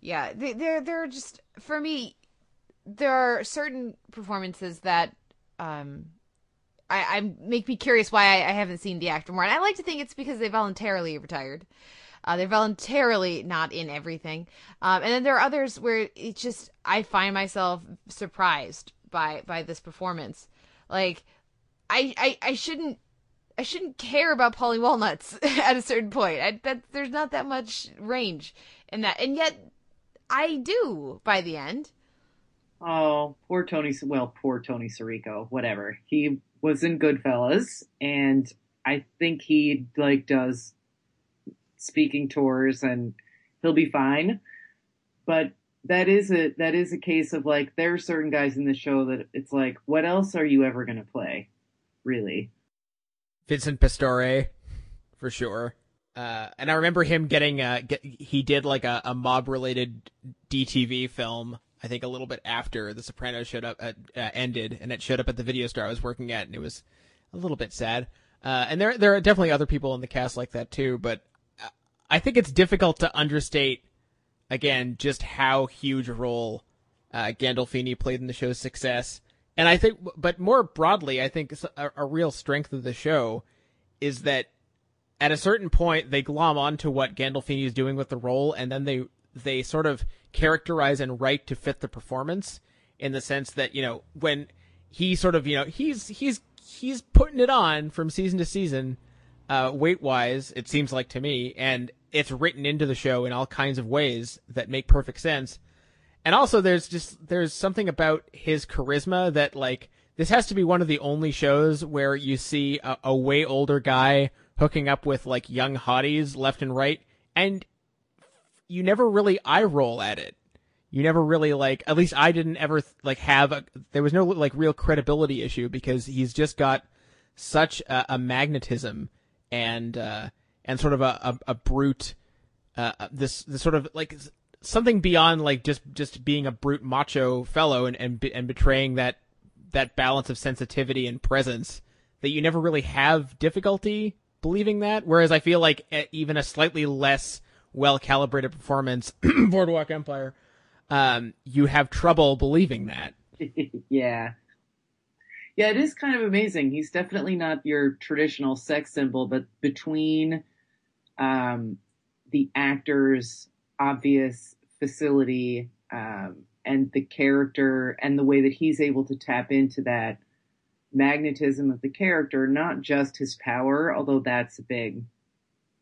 Yeah, they're they're just for me. There are certain performances that um, I, I make me curious why I, I haven't seen the actor more, and I like to think it's because they voluntarily retired. Uh, they're voluntarily not in everything, um, and then there are others where it's just I find myself surprised by by this performance. Like, I I, I shouldn't I shouldn't care about Paulie Walnuts at a certain point. I, that there's not that much range in that, and yet I do by the end. Oh, poor Tony. Well, poor Tony Sirico. Whatever. He was in Goodfellas, and I think he like does speaking tours, and he'll be fine. But that is a that is a case of like there are certain guys in the show that it's like, what else are you ever gonna play? Really? Vincent Pastore, for sure. Uh, and I remember him getting uh, get, he did like a, a mob related DTV film. I think a little bit after The Sopranos showed up at, uh, ended, and it showed up at the video store I was working at, and it was a little bit sad. Uh, and there there are definitely other people in the cast like that too, but uh, I think it's difficult to understate again just how huge a role uh, Gandolfini played in the show's success. And I think, but more broadly, I think a, a real strength of the show is that at a certain point they glom onto what Gandolfini is doing with the role, and then they they sort of characterize and write to fit the performance in the sense that you know when he sort of you know he's he's he's putting it on from season to season, uh, weight wise it seems like to me, and it's written into the show in all kinds of ways that make perfect sense. And also there's just there's something about his charisma that like this has to be one of the only shows where you see a, a way older guy hooking up with like young hotties left and right and you never really eye roll at it. You never really like at least I didn't ever like have a there was no like real credibility issue because he's just got such a, a magnetism and uh and sort of a a, a brute uh this this sort of like something beyond like just just being a brute macho fellow and and and betraying that that balance of sensitivity and presence that you never really have difficulty believing that whereas i feel like eh, even a slightly less well calibrated performance boardwalk empire um you have trouble believing that yeah. Yeah, it is kind of amazing. He's definitely not your traditional sex symbol, but between um, the actor's obvious facility um, and the character and the way that he's able to tap into that magnetism of the character, not just his power, although that's a big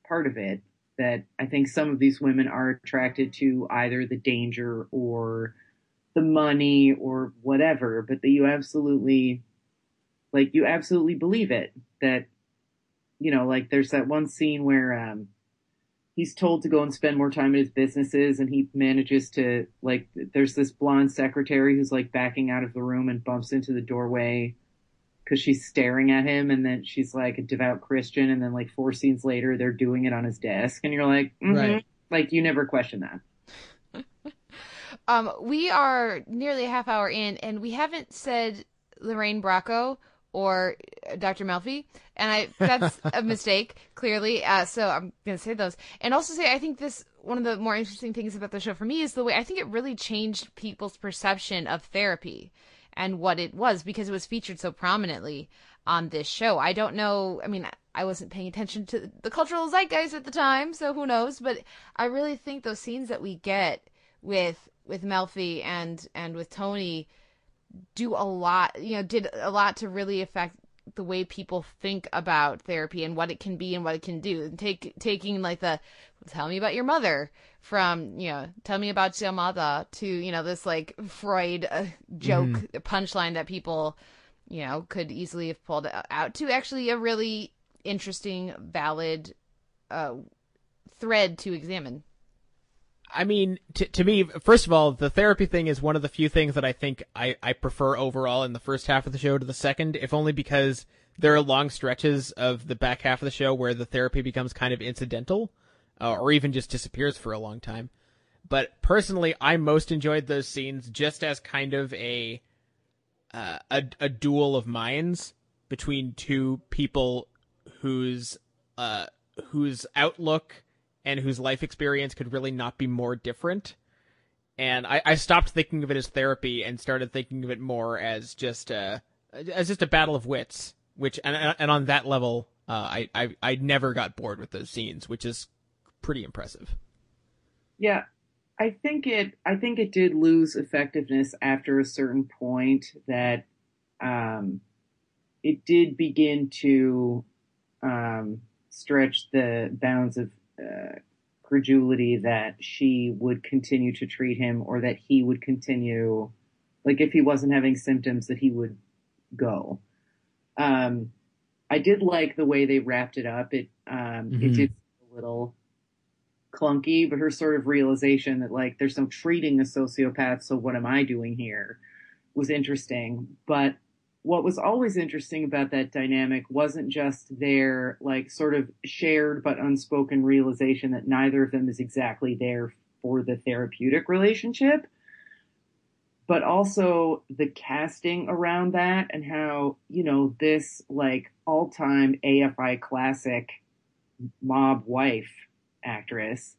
part of it, that I think some of these women are attracted to either the danger or the money or whatever, but that you absolutely like you absolutely believe it that you know like there's that one scene where um he's told to go and spend more time at his businesses and he manages to like there's this blonde secretary who's like backing out of the room and bumps into the doorway because she's staring at him and then she's like a devout christian and then like four scenes later they're doing it on his desk and you're like mhm. Right. like you never question that Um, we are nearly a half hour in, and we haven't said Lorraine Bracco or uh, Dr. Melfi, and I that's a mistake clearly. Uh, so I'm gonna say those, and also say I think this one of the more interesting things about the show for me is the way I think it really changed people's perception of therapy and what it was because it was featured so prominently on this show. I don't know. I mean, I wasn't paying attention to the cultural zeitgeist at the time, so who knows? But I really think those scenes that we get with with Melfi and and with Tony do a lot. You know, did a lot to really affect the way people think about therapy and what it can be and what it can do. And take taking like the tell me about your mother from you know tell me about your mother to you know this like Freud uh, joke punchline that people you know could easily have pulled out to actually a really interesting valid uh thread to examine. I mean, to, to me, first of all, the therapy thing is one of the few things that I think I, I prefer overall in the first half of the show to the second, if only because there are long stretches of the back half of the show where the therapy becomes kind of incidental, uh, or even just disappears for a long time. But personally, I most enjoyed those scenes just as kind of a uh, a, a duel of minds between two people whose uh, whose outlook and whose life experience could really not be more different. And I, I stopped thinking of it as therapy and started thinking of it more as just a as just a battle of wits. Which and and on that level, uh, I, I I never got bored with those scenes, which is pretty impressive. Yeah, I think it. I think it did lose effectiveness after a certain point. That um, it did begin to um, stretch the bounds of uh, credulity that she would continue to treat him, or that he would continue, like if he wasn't having symptoms, that he would go. Um, I did like the way they wrapped it up. It um, it Mhm. did a little clunky, but her sort of realization that like there's no treating a sociopath, so what am I doing here was interesting. But what was always interesting about that dynamic wasn't just their like sort of shared but unspoken realization that neither of them is exactly there for the therapeutic relationship, but also the casting around that and how, you know, this like all time AFI classic mob wife actress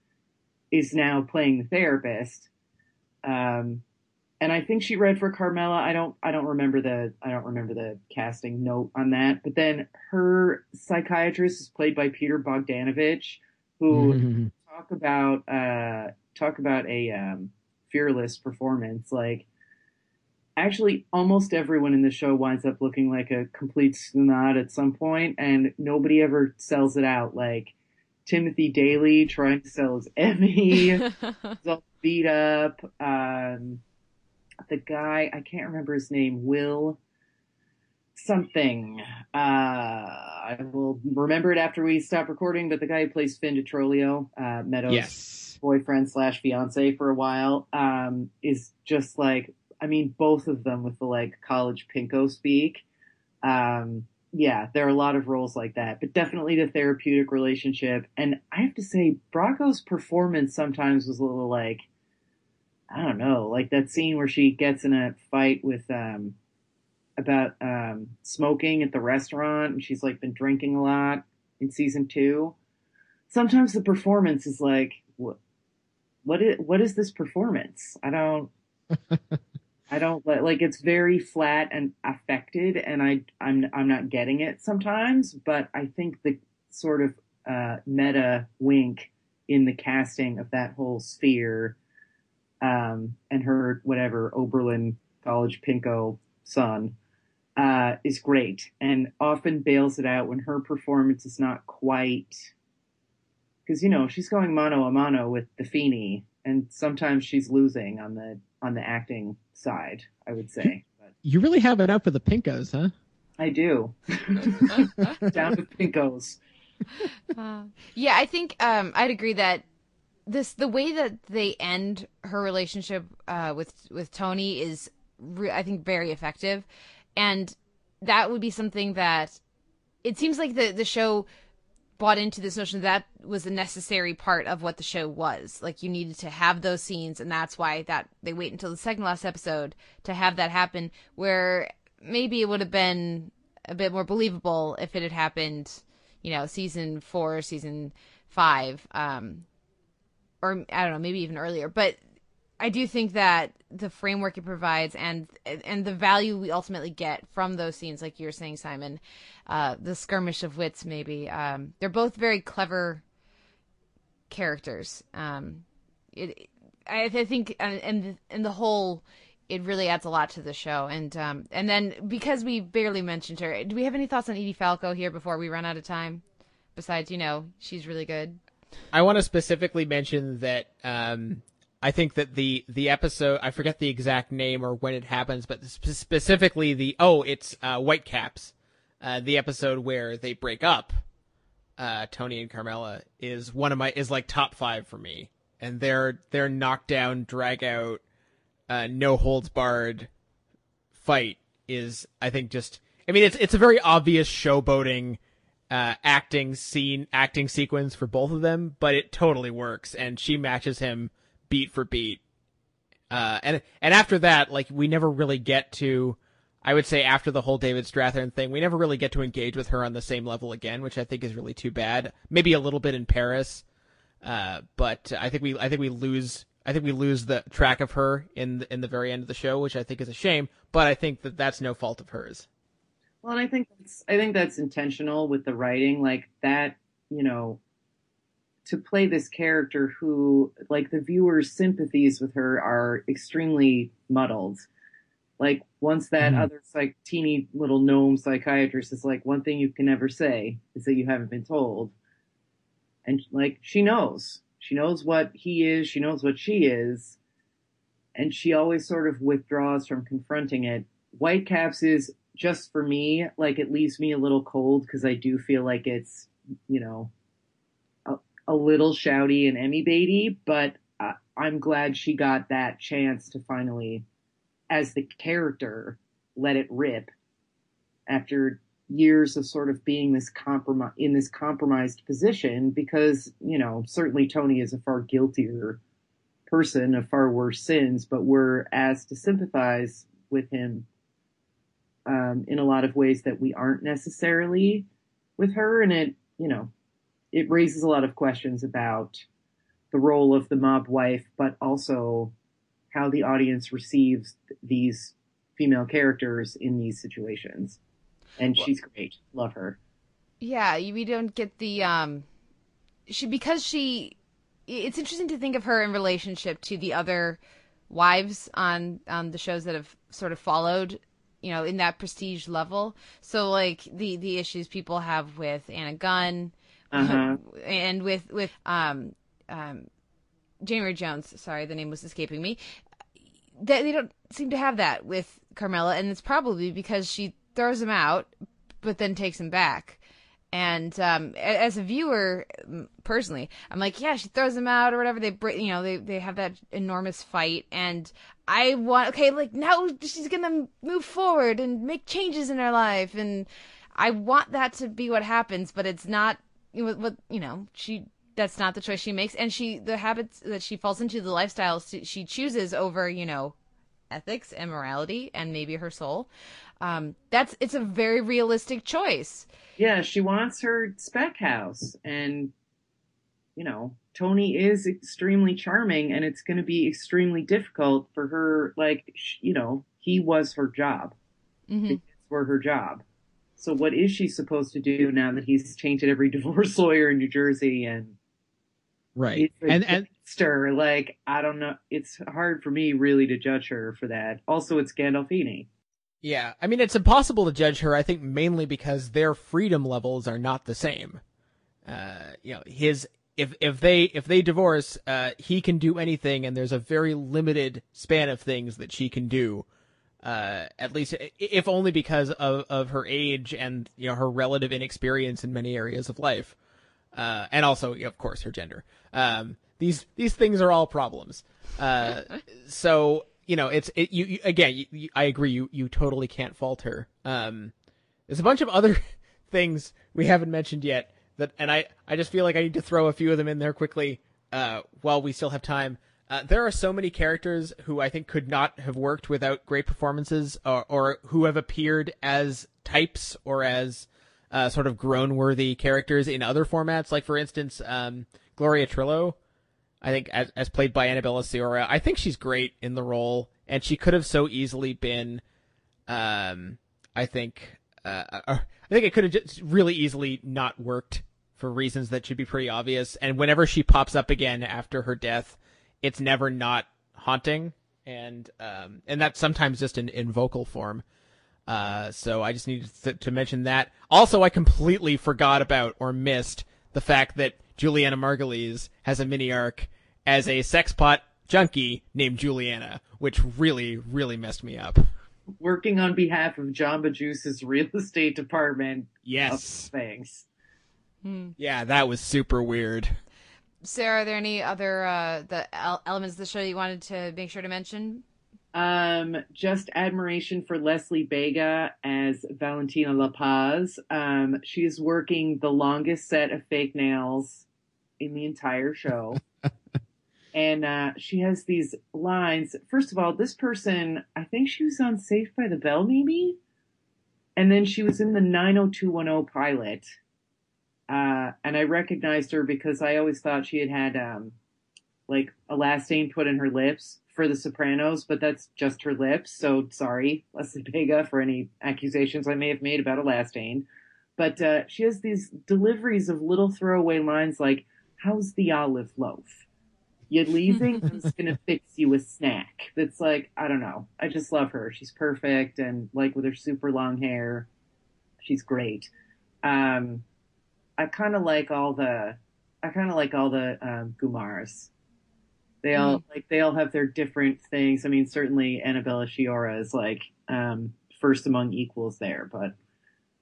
is now playing the therapist. Um, and I think she read for Carmela. I don't, I don't remember the, I don't remember the casting note on that. But then her psychiatrist is played by Peter Bogdanovich, who talk about, uh, talk about a um, fearless performance. Like, actually, almost everyone in the show winds up looking like a complete snot at some point, and nobody ever sells it out. Like Timothy Daly trying to sell his Emmy, he's all beat up. Um, the guy I can't remember his name, Will something. Uh, I will remember it after we stop recording. But the guy who plays Finn DeTrolio, uh, Meadows' Yes. boyfriend slash fiance for a while, um, is just like I mean, both of them with the like college pinko speak. Um, yeah, there are a lot of roles like that, but definitely the therapeutic relationship. And I have to say, Bracco's performance sometimes was a little like, I don't know, like that scene where she gets in a fight with, um, about, um, smoking at the restaurant and she's like been drinking a lot in season two. Sometimes the performance is like, what, what is, what is this performance? I don't, I don't like it's very flat and affected and I I'm I'm not getting it sometimes, but I think the sort of uh meta wink in the casting of that whole sphere um and her whatever Oberlin college pinko son uh is great and often bails it out when her performance is not quite because you know she's going mano a mano with the Feeney and sometimes she's losing on the on the acting side, I would say. But You really have it up for the Pinkos, huh? I do. Down with Pinkos. Uh, yeah, I think um, I'd agree that this the way that they end her relationship uh, with with Tony is, re- I think, very effective, and that would be something that it seems like the the show bought into this notion that was a necessary part of what the show was. Like you needed to have those scenes, and that's why that they wait until the second last episode to have that happen. Where maybe it would have been a bit more believable if it had happened, you know, season four, season five, um, or I don't know, maybe even earlier. But I do think that the framework it provides and and the value we ultimately get from those scenes, like you're saying, Simon, uh, the skirmish of wits, maybe um, they're both very clever characters. Um, it, I, I think, and and and the whole, it really adds a lot to the show. And um, and then because we barely mentioned her, do we have any thoughts on Edie Falco here before we run out of time? Besides, you know, she's really good. I want to specifically mention that um, I think that the the episode I forget the exact name or when it happens, but spe- specifically the oh it's uh, Whitecaps, uh, the episode where they break up. Uh, Tony and Carmela is one of my is like top five for me, and their their knockdown, drag out, uh, no holds barred fight is I think just I mean it's it's a very obvious showboating uh, acting scene acting sequence for both of them, but it totally works, and she matches him beat for beat. Uh, and and after that, like we never really get to, I would say after the whole David Strathairn thing, we never really get to engage with her on the same level again, which I think is really too bad. Maybe a little bit in Paris, uh, but I think we I think we lose I think we lose the track of her in the, in the very end of the show, which I think is a shame. But I think that that's no fault of hers. Well, and I think that's, I think that's intentional with the writing, like that. You know, to play this character who, like, the viewer's sympathies with her are extremely muddled. Like, once that Mhm. other, like, teeny little gnome psychiatrist is like, one thing you can never say is that you haven't been told. And, like, she knows. She knows what he is, she knows what she is, and she always sort of withdraws from confronting it. Whitecaps is, just for me, like, it leaves me a little cold because I do feel like it's, you know, a, a little shouty and Emmy baity, but uh, I'm glad she got that chance to finally, as the character, let it rip after years of sort of being this compromise in this compromised position because you know certainly Tony is a far guiltier person of far worse sins, but we're asked to sympathize with him um, in a lot of ways that we aren't necessarily with her, and it you know it raises a lot of questions about the role of the mob wife, but also how the audience receives these female characters in these situations. And she's great. Love her. Yeah, we don't get the um she because she it's interesting to think of her in relationship to the other wives on on the shows that have sort of followed you know in that prestige level so like the the issues people have with Anna Gunn Uh-huh. and with with um um January Jones sorry the name was escaping me they, they don't seem to have that with Carmela, and it's probably because she throws him out, but then takes him back. And um, as a viewer, personally, I'm like, yeah, she throws him out or whatever. They, you know, they they have that enormous fight, and I want, okay, like now she's gonna move forward and make changes in her life, and I want that to be what happens, but it's not. You know, what you know, she that's not the choice she makes, and she the habits that she falls into, the lifestyles she chooses over, you know, ethics and morality and maybe her soul. Um, that's it's a very realistic choice. Yeah, she wants her spec house, and you know, Tony is extremely charming, and it's going to be extremely difficult for her. Like, sh- you know, he was her job. Mm-hmm. The kids were her job. So, what is she supposed to do now that he's tainted every divorce lawyer in New Jersey and Right. It's a And and gangster. Like, I don't know. It's hard for me really to judge her for that. Also, it's Gandolfini. Yeah, I mean it's impossible to judge her. I think mainly because their freedom levels are not the same. Uh, you know, his if if they if they divorce, uh, he can do anything, and there's a very limited span of things that she can do. Uh, at least, if only because of, of her age and you know her relative inexperience in many areas of life, uh, and also, of course, her gender. Um, these these things are all problems. Uh, so you know, it's it, you, you again. You, you, I agree. You you totally can't fault her. Um, there's a bunch of other things we haven't mentioned yet that, and I I just feel like I need to throw a few of them in there quickly uh, while we still have time. Uh, there are so many characters who I think could not have worked without great performances, or, or who have appeared as types or as uh, sort of groan-worthy characters in other formats. Like for instance, um, Gloria Trillo, I think as, as played by Annabella Sciorra, I think she's great in the role, and she could have so easily been, um, I think, uh, uh, I think it could have just really easily not worked for reasons that should be pretty obvious. And whenever she pops up again after her death, it's never not haunting, and um, and that's sometimes just in, in vocal form. Uh, so I just needed to, to mention that. Also, I completely forgot about or missed the fact that Julianna Margulies has a mini arc as a sex pot junkie named Juliana, which really, really messed me up. Working on behalf of Jamba Juice's real estate department. Yes. Thanks. Yeah, that was super weird. Sarah, are there any other uh, the elements of the show you wanted to make sure to mention? Um, just admiration for Leslie Bega as Valentina La Paz. Um, she is working the longest set of fake nails in the entire show. and uh, she has these lines. First of all, this person, I think she was on Saved by the Bell, maybe? And then she was in the 90210 pilot. Uh, and I recognized her because I always thought she had had, um, like elastane put in her lips for The Sopranos, but that's just her lips. So sorry, Leslie Bega, for any accusations I may have made about elastane. But uh, she has these deliveries of little throwaway lines like, "How's the olive loaf? You leaving? I'm just gonna fix you a snack." That's like, I don't know. I just love her. She's perfect, and like with her super long hair, she's great. Um, I kind of like all the, I kind of like all the um, Gumars. They all like they all have their different things. I mean, certainly Annabella Sciorra is like um, first among equals there, but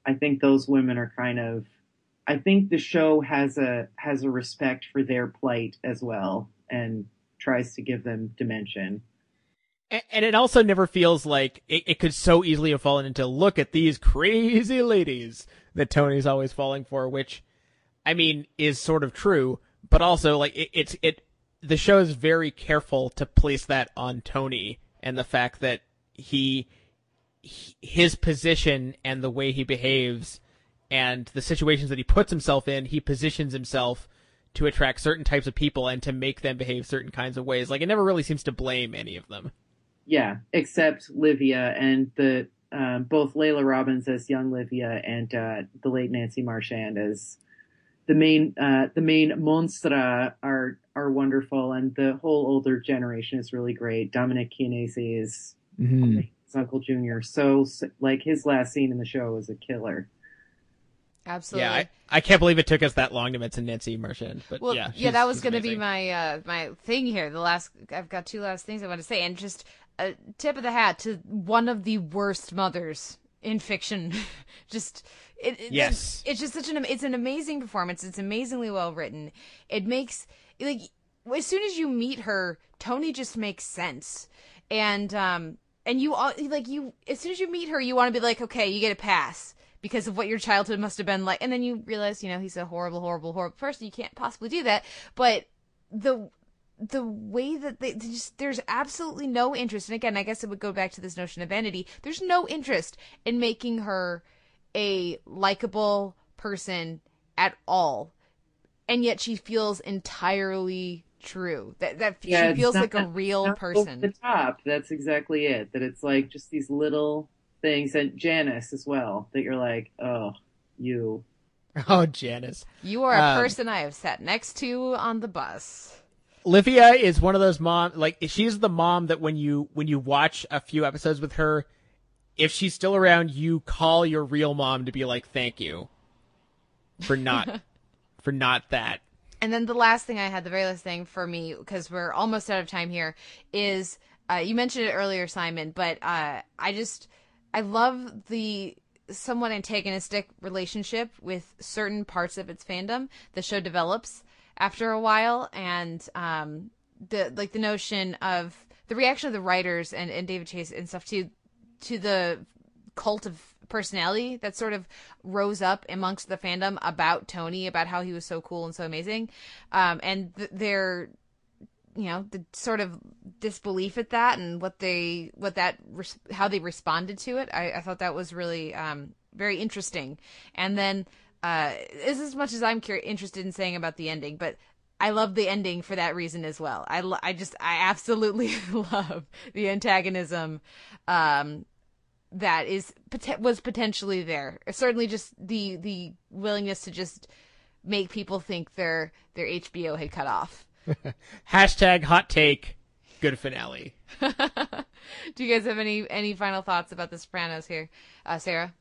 I think those women are kind of. I think the show has a has a respect for their plight as well, and tries to give them dimension. And it also never feels like it, it could so easily have fallen into look at these crazy ladies that Tony's always falling for, which, I mean, is sort of true, but also like it, it's it. The show is very careful to place that on Tony and the fact that he his position and the way he behaves and the situations that he puts himself in, he positions himself to attract certain types of people and to make them behave certain kinds of ways. Like it never really seems to blame any of them. Yeah, except Livia and the um, both Laila Robins as young Livia and uh, the late Nancy Marchand as the main uh, the main monstra are are wonderful, and the whole older generation is really great. Dominic Chianese is Mm-hmm. his Uncle Junior, so like his last scene in the show was a killer. Absolutely. Yeah, I, I can't believe it took us that long to mention Nancy Marchand, but Well, yeah, yeah, that was going to be my uh, my thing here. The last, I've got two last things I want to say, and just a tip of the hat to one of the worst mothers in fiction. just it, it- Yes. it's just such an it's an amazing performance. It's amazingly well written. It makes like as soon as you meet her, Tony just makes sense, and um and you all like you as soon as you meet her, you want to be like, okay, you get a pass because of what your childhood must have been like, and then you realize, you know, he's a horrible, horrible, horrible person. You can't possibly do that, but the the way that they, they just there's absolutely no interest. And again i guess it would go back to this notion of vanity. There's no interest in making her a likable person at all. And yet she feels entirely true. That that Yeah, she feels not- like a real person. the top. That's exactly it. That it's like just these little things, and Janice as well. That you're like, oh, you. Oh, Janice. you are a Um, person i have sat next to on the bus Livia is one of those mom like she's the mom that when you when you watch a few episodes with her, if she's still around, you call your real mom to be like, "Thank you for not for not that." And then the last thing I had, the very last thing for me, because we're almost out of time here, is uh, you mentioned it earlier, Simon, but uh, I just I love the somewhat antagonistic relationship with certain parts of its fandom. The show develops after a while, and um, the like the notion of the reaction of the writers and, and David Chase and stuff to to the cult of personality that sort of rose up amongst the fandom about Tony, about how he was so cool and so amazing, um, and th- their you know the sort of disbelief at that and what they what that how they responded to it. I, I thought that was really um, very interesting, and then. Uh, is as much as I'm cur- interested in saying about the ending, but I love the ending for that reason as well. I, lo- I just I absolutely love the antagonism um, that is was potentially there. Certainly, just the the willingness to just make people think their their HBO had cut off. Hashtag hot take. Good finale. Do you guys have any any final thoughts about The Sopranos here, uh, Sarah?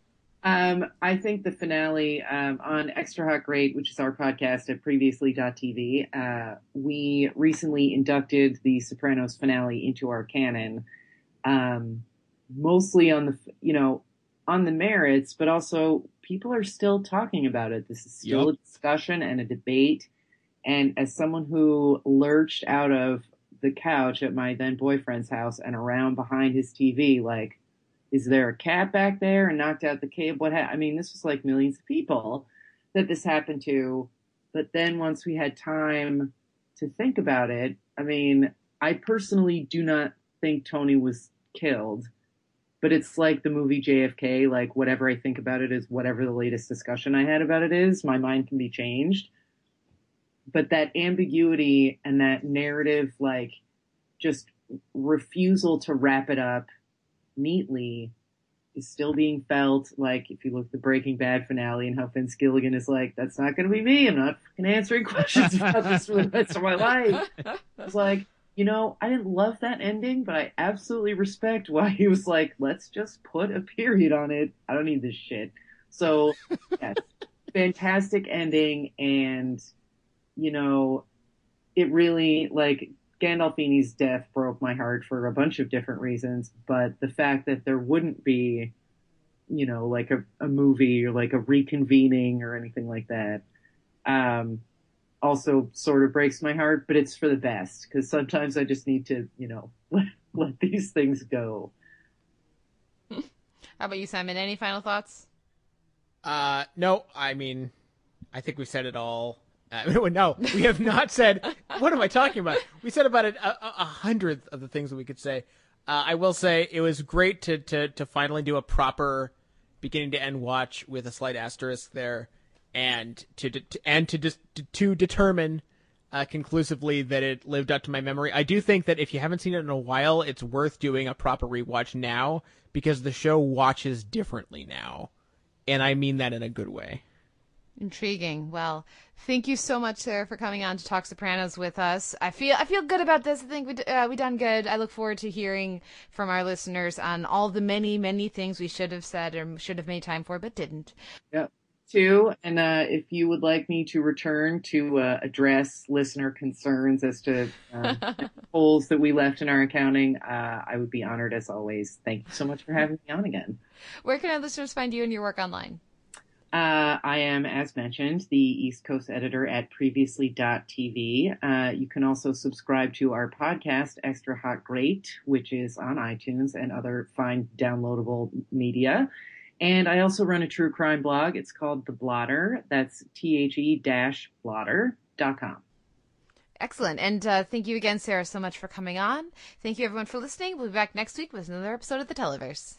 Um, I think the finale um, on Extra Hot Great, which is our podcast at previously.tv, uh, we recently inducted the Sopranos finale into our canon, um, mostly on the you know on the merits, but also people are still talking about it. This is still Yep. a discussion and a debate. And as someone who lurched out of the couch at my then boyfriend's house and around behind his TV, like is there a cat back there and knocked out the cable? What ha- I mean, this was like millions of people that this happened to. But then once we had time to think about it, I mean, I personally do not think Tony was killed. But it's like the movie JFK, like whatever I think about it is whatever the latest discussion I had about it is. My mind can be changed. But that ambiguity and that narrative, like just refusal to wrap it up neatly is still being felt. Like if you look at the Breaking Bad finale and how Vince Gilligan is like, "That's not going to be me. I'm not fucking answering questions about this for the rest of my life." It's like, you know, I didn't love that ending, but I absolutely respect why he was like, "Let's just put a period on it. I don't need this shit." So, yes, fantastic ending, and you know, it really like Gandolfini's death broke my heart for a bunch of different reasons, but the fact that there wouldn't be, you know, like a, a movie or like a reconvening or anything like that, um, also sort of breaks my heart, but it's for the best because sometimes I just need to, you know, let, let these things go. How about you, Simon? Any final thoughts? Uh, no, I mean, I think we said it all. Uh, no, we have not said. what am I talking about? We said about a, a a hundredth of the things that we could say. Uh, I will say it was great to, to to finally do a proper beginning to end watch with a slight asterisk there, and to, to and to just to, determine uh, conclusively that it lived up to my memory. I do think that if you haven't seen it in a while, it's worth doing a proper rewatch now because the show watches differently now, and I mean that in a good way. Intriguing. Well, thank you so much, Sarah, for coming on to talk Sopranos with us. I feel I feel good about this. I think we uh, we done good. I look forward to hearing from our listeners on all the many many things we should have said or should have made time for but didn't. Yep. Two, and uh, if you would like me to return to uh, address listener concerns as to holes that we left in our accounting, uh, I would be honored as always. Thank you so much for having me on again. Where can our listeners find you and your work online? Uh, I am, as mentioned, the East Coast editor at previously.tv. Uh, you can also subscribe to our podcast, Extra Hot Great, which is on iTunes and other fine downloadable media. And I also run a true crime blog. It's called The Blotter. That's T-H-E dash blotter.com. Excellent. And uh, thank you again, Sarah, so much for coming on. Thank you, everyone, for listening. We'll be back next week with another episode of The Televerse.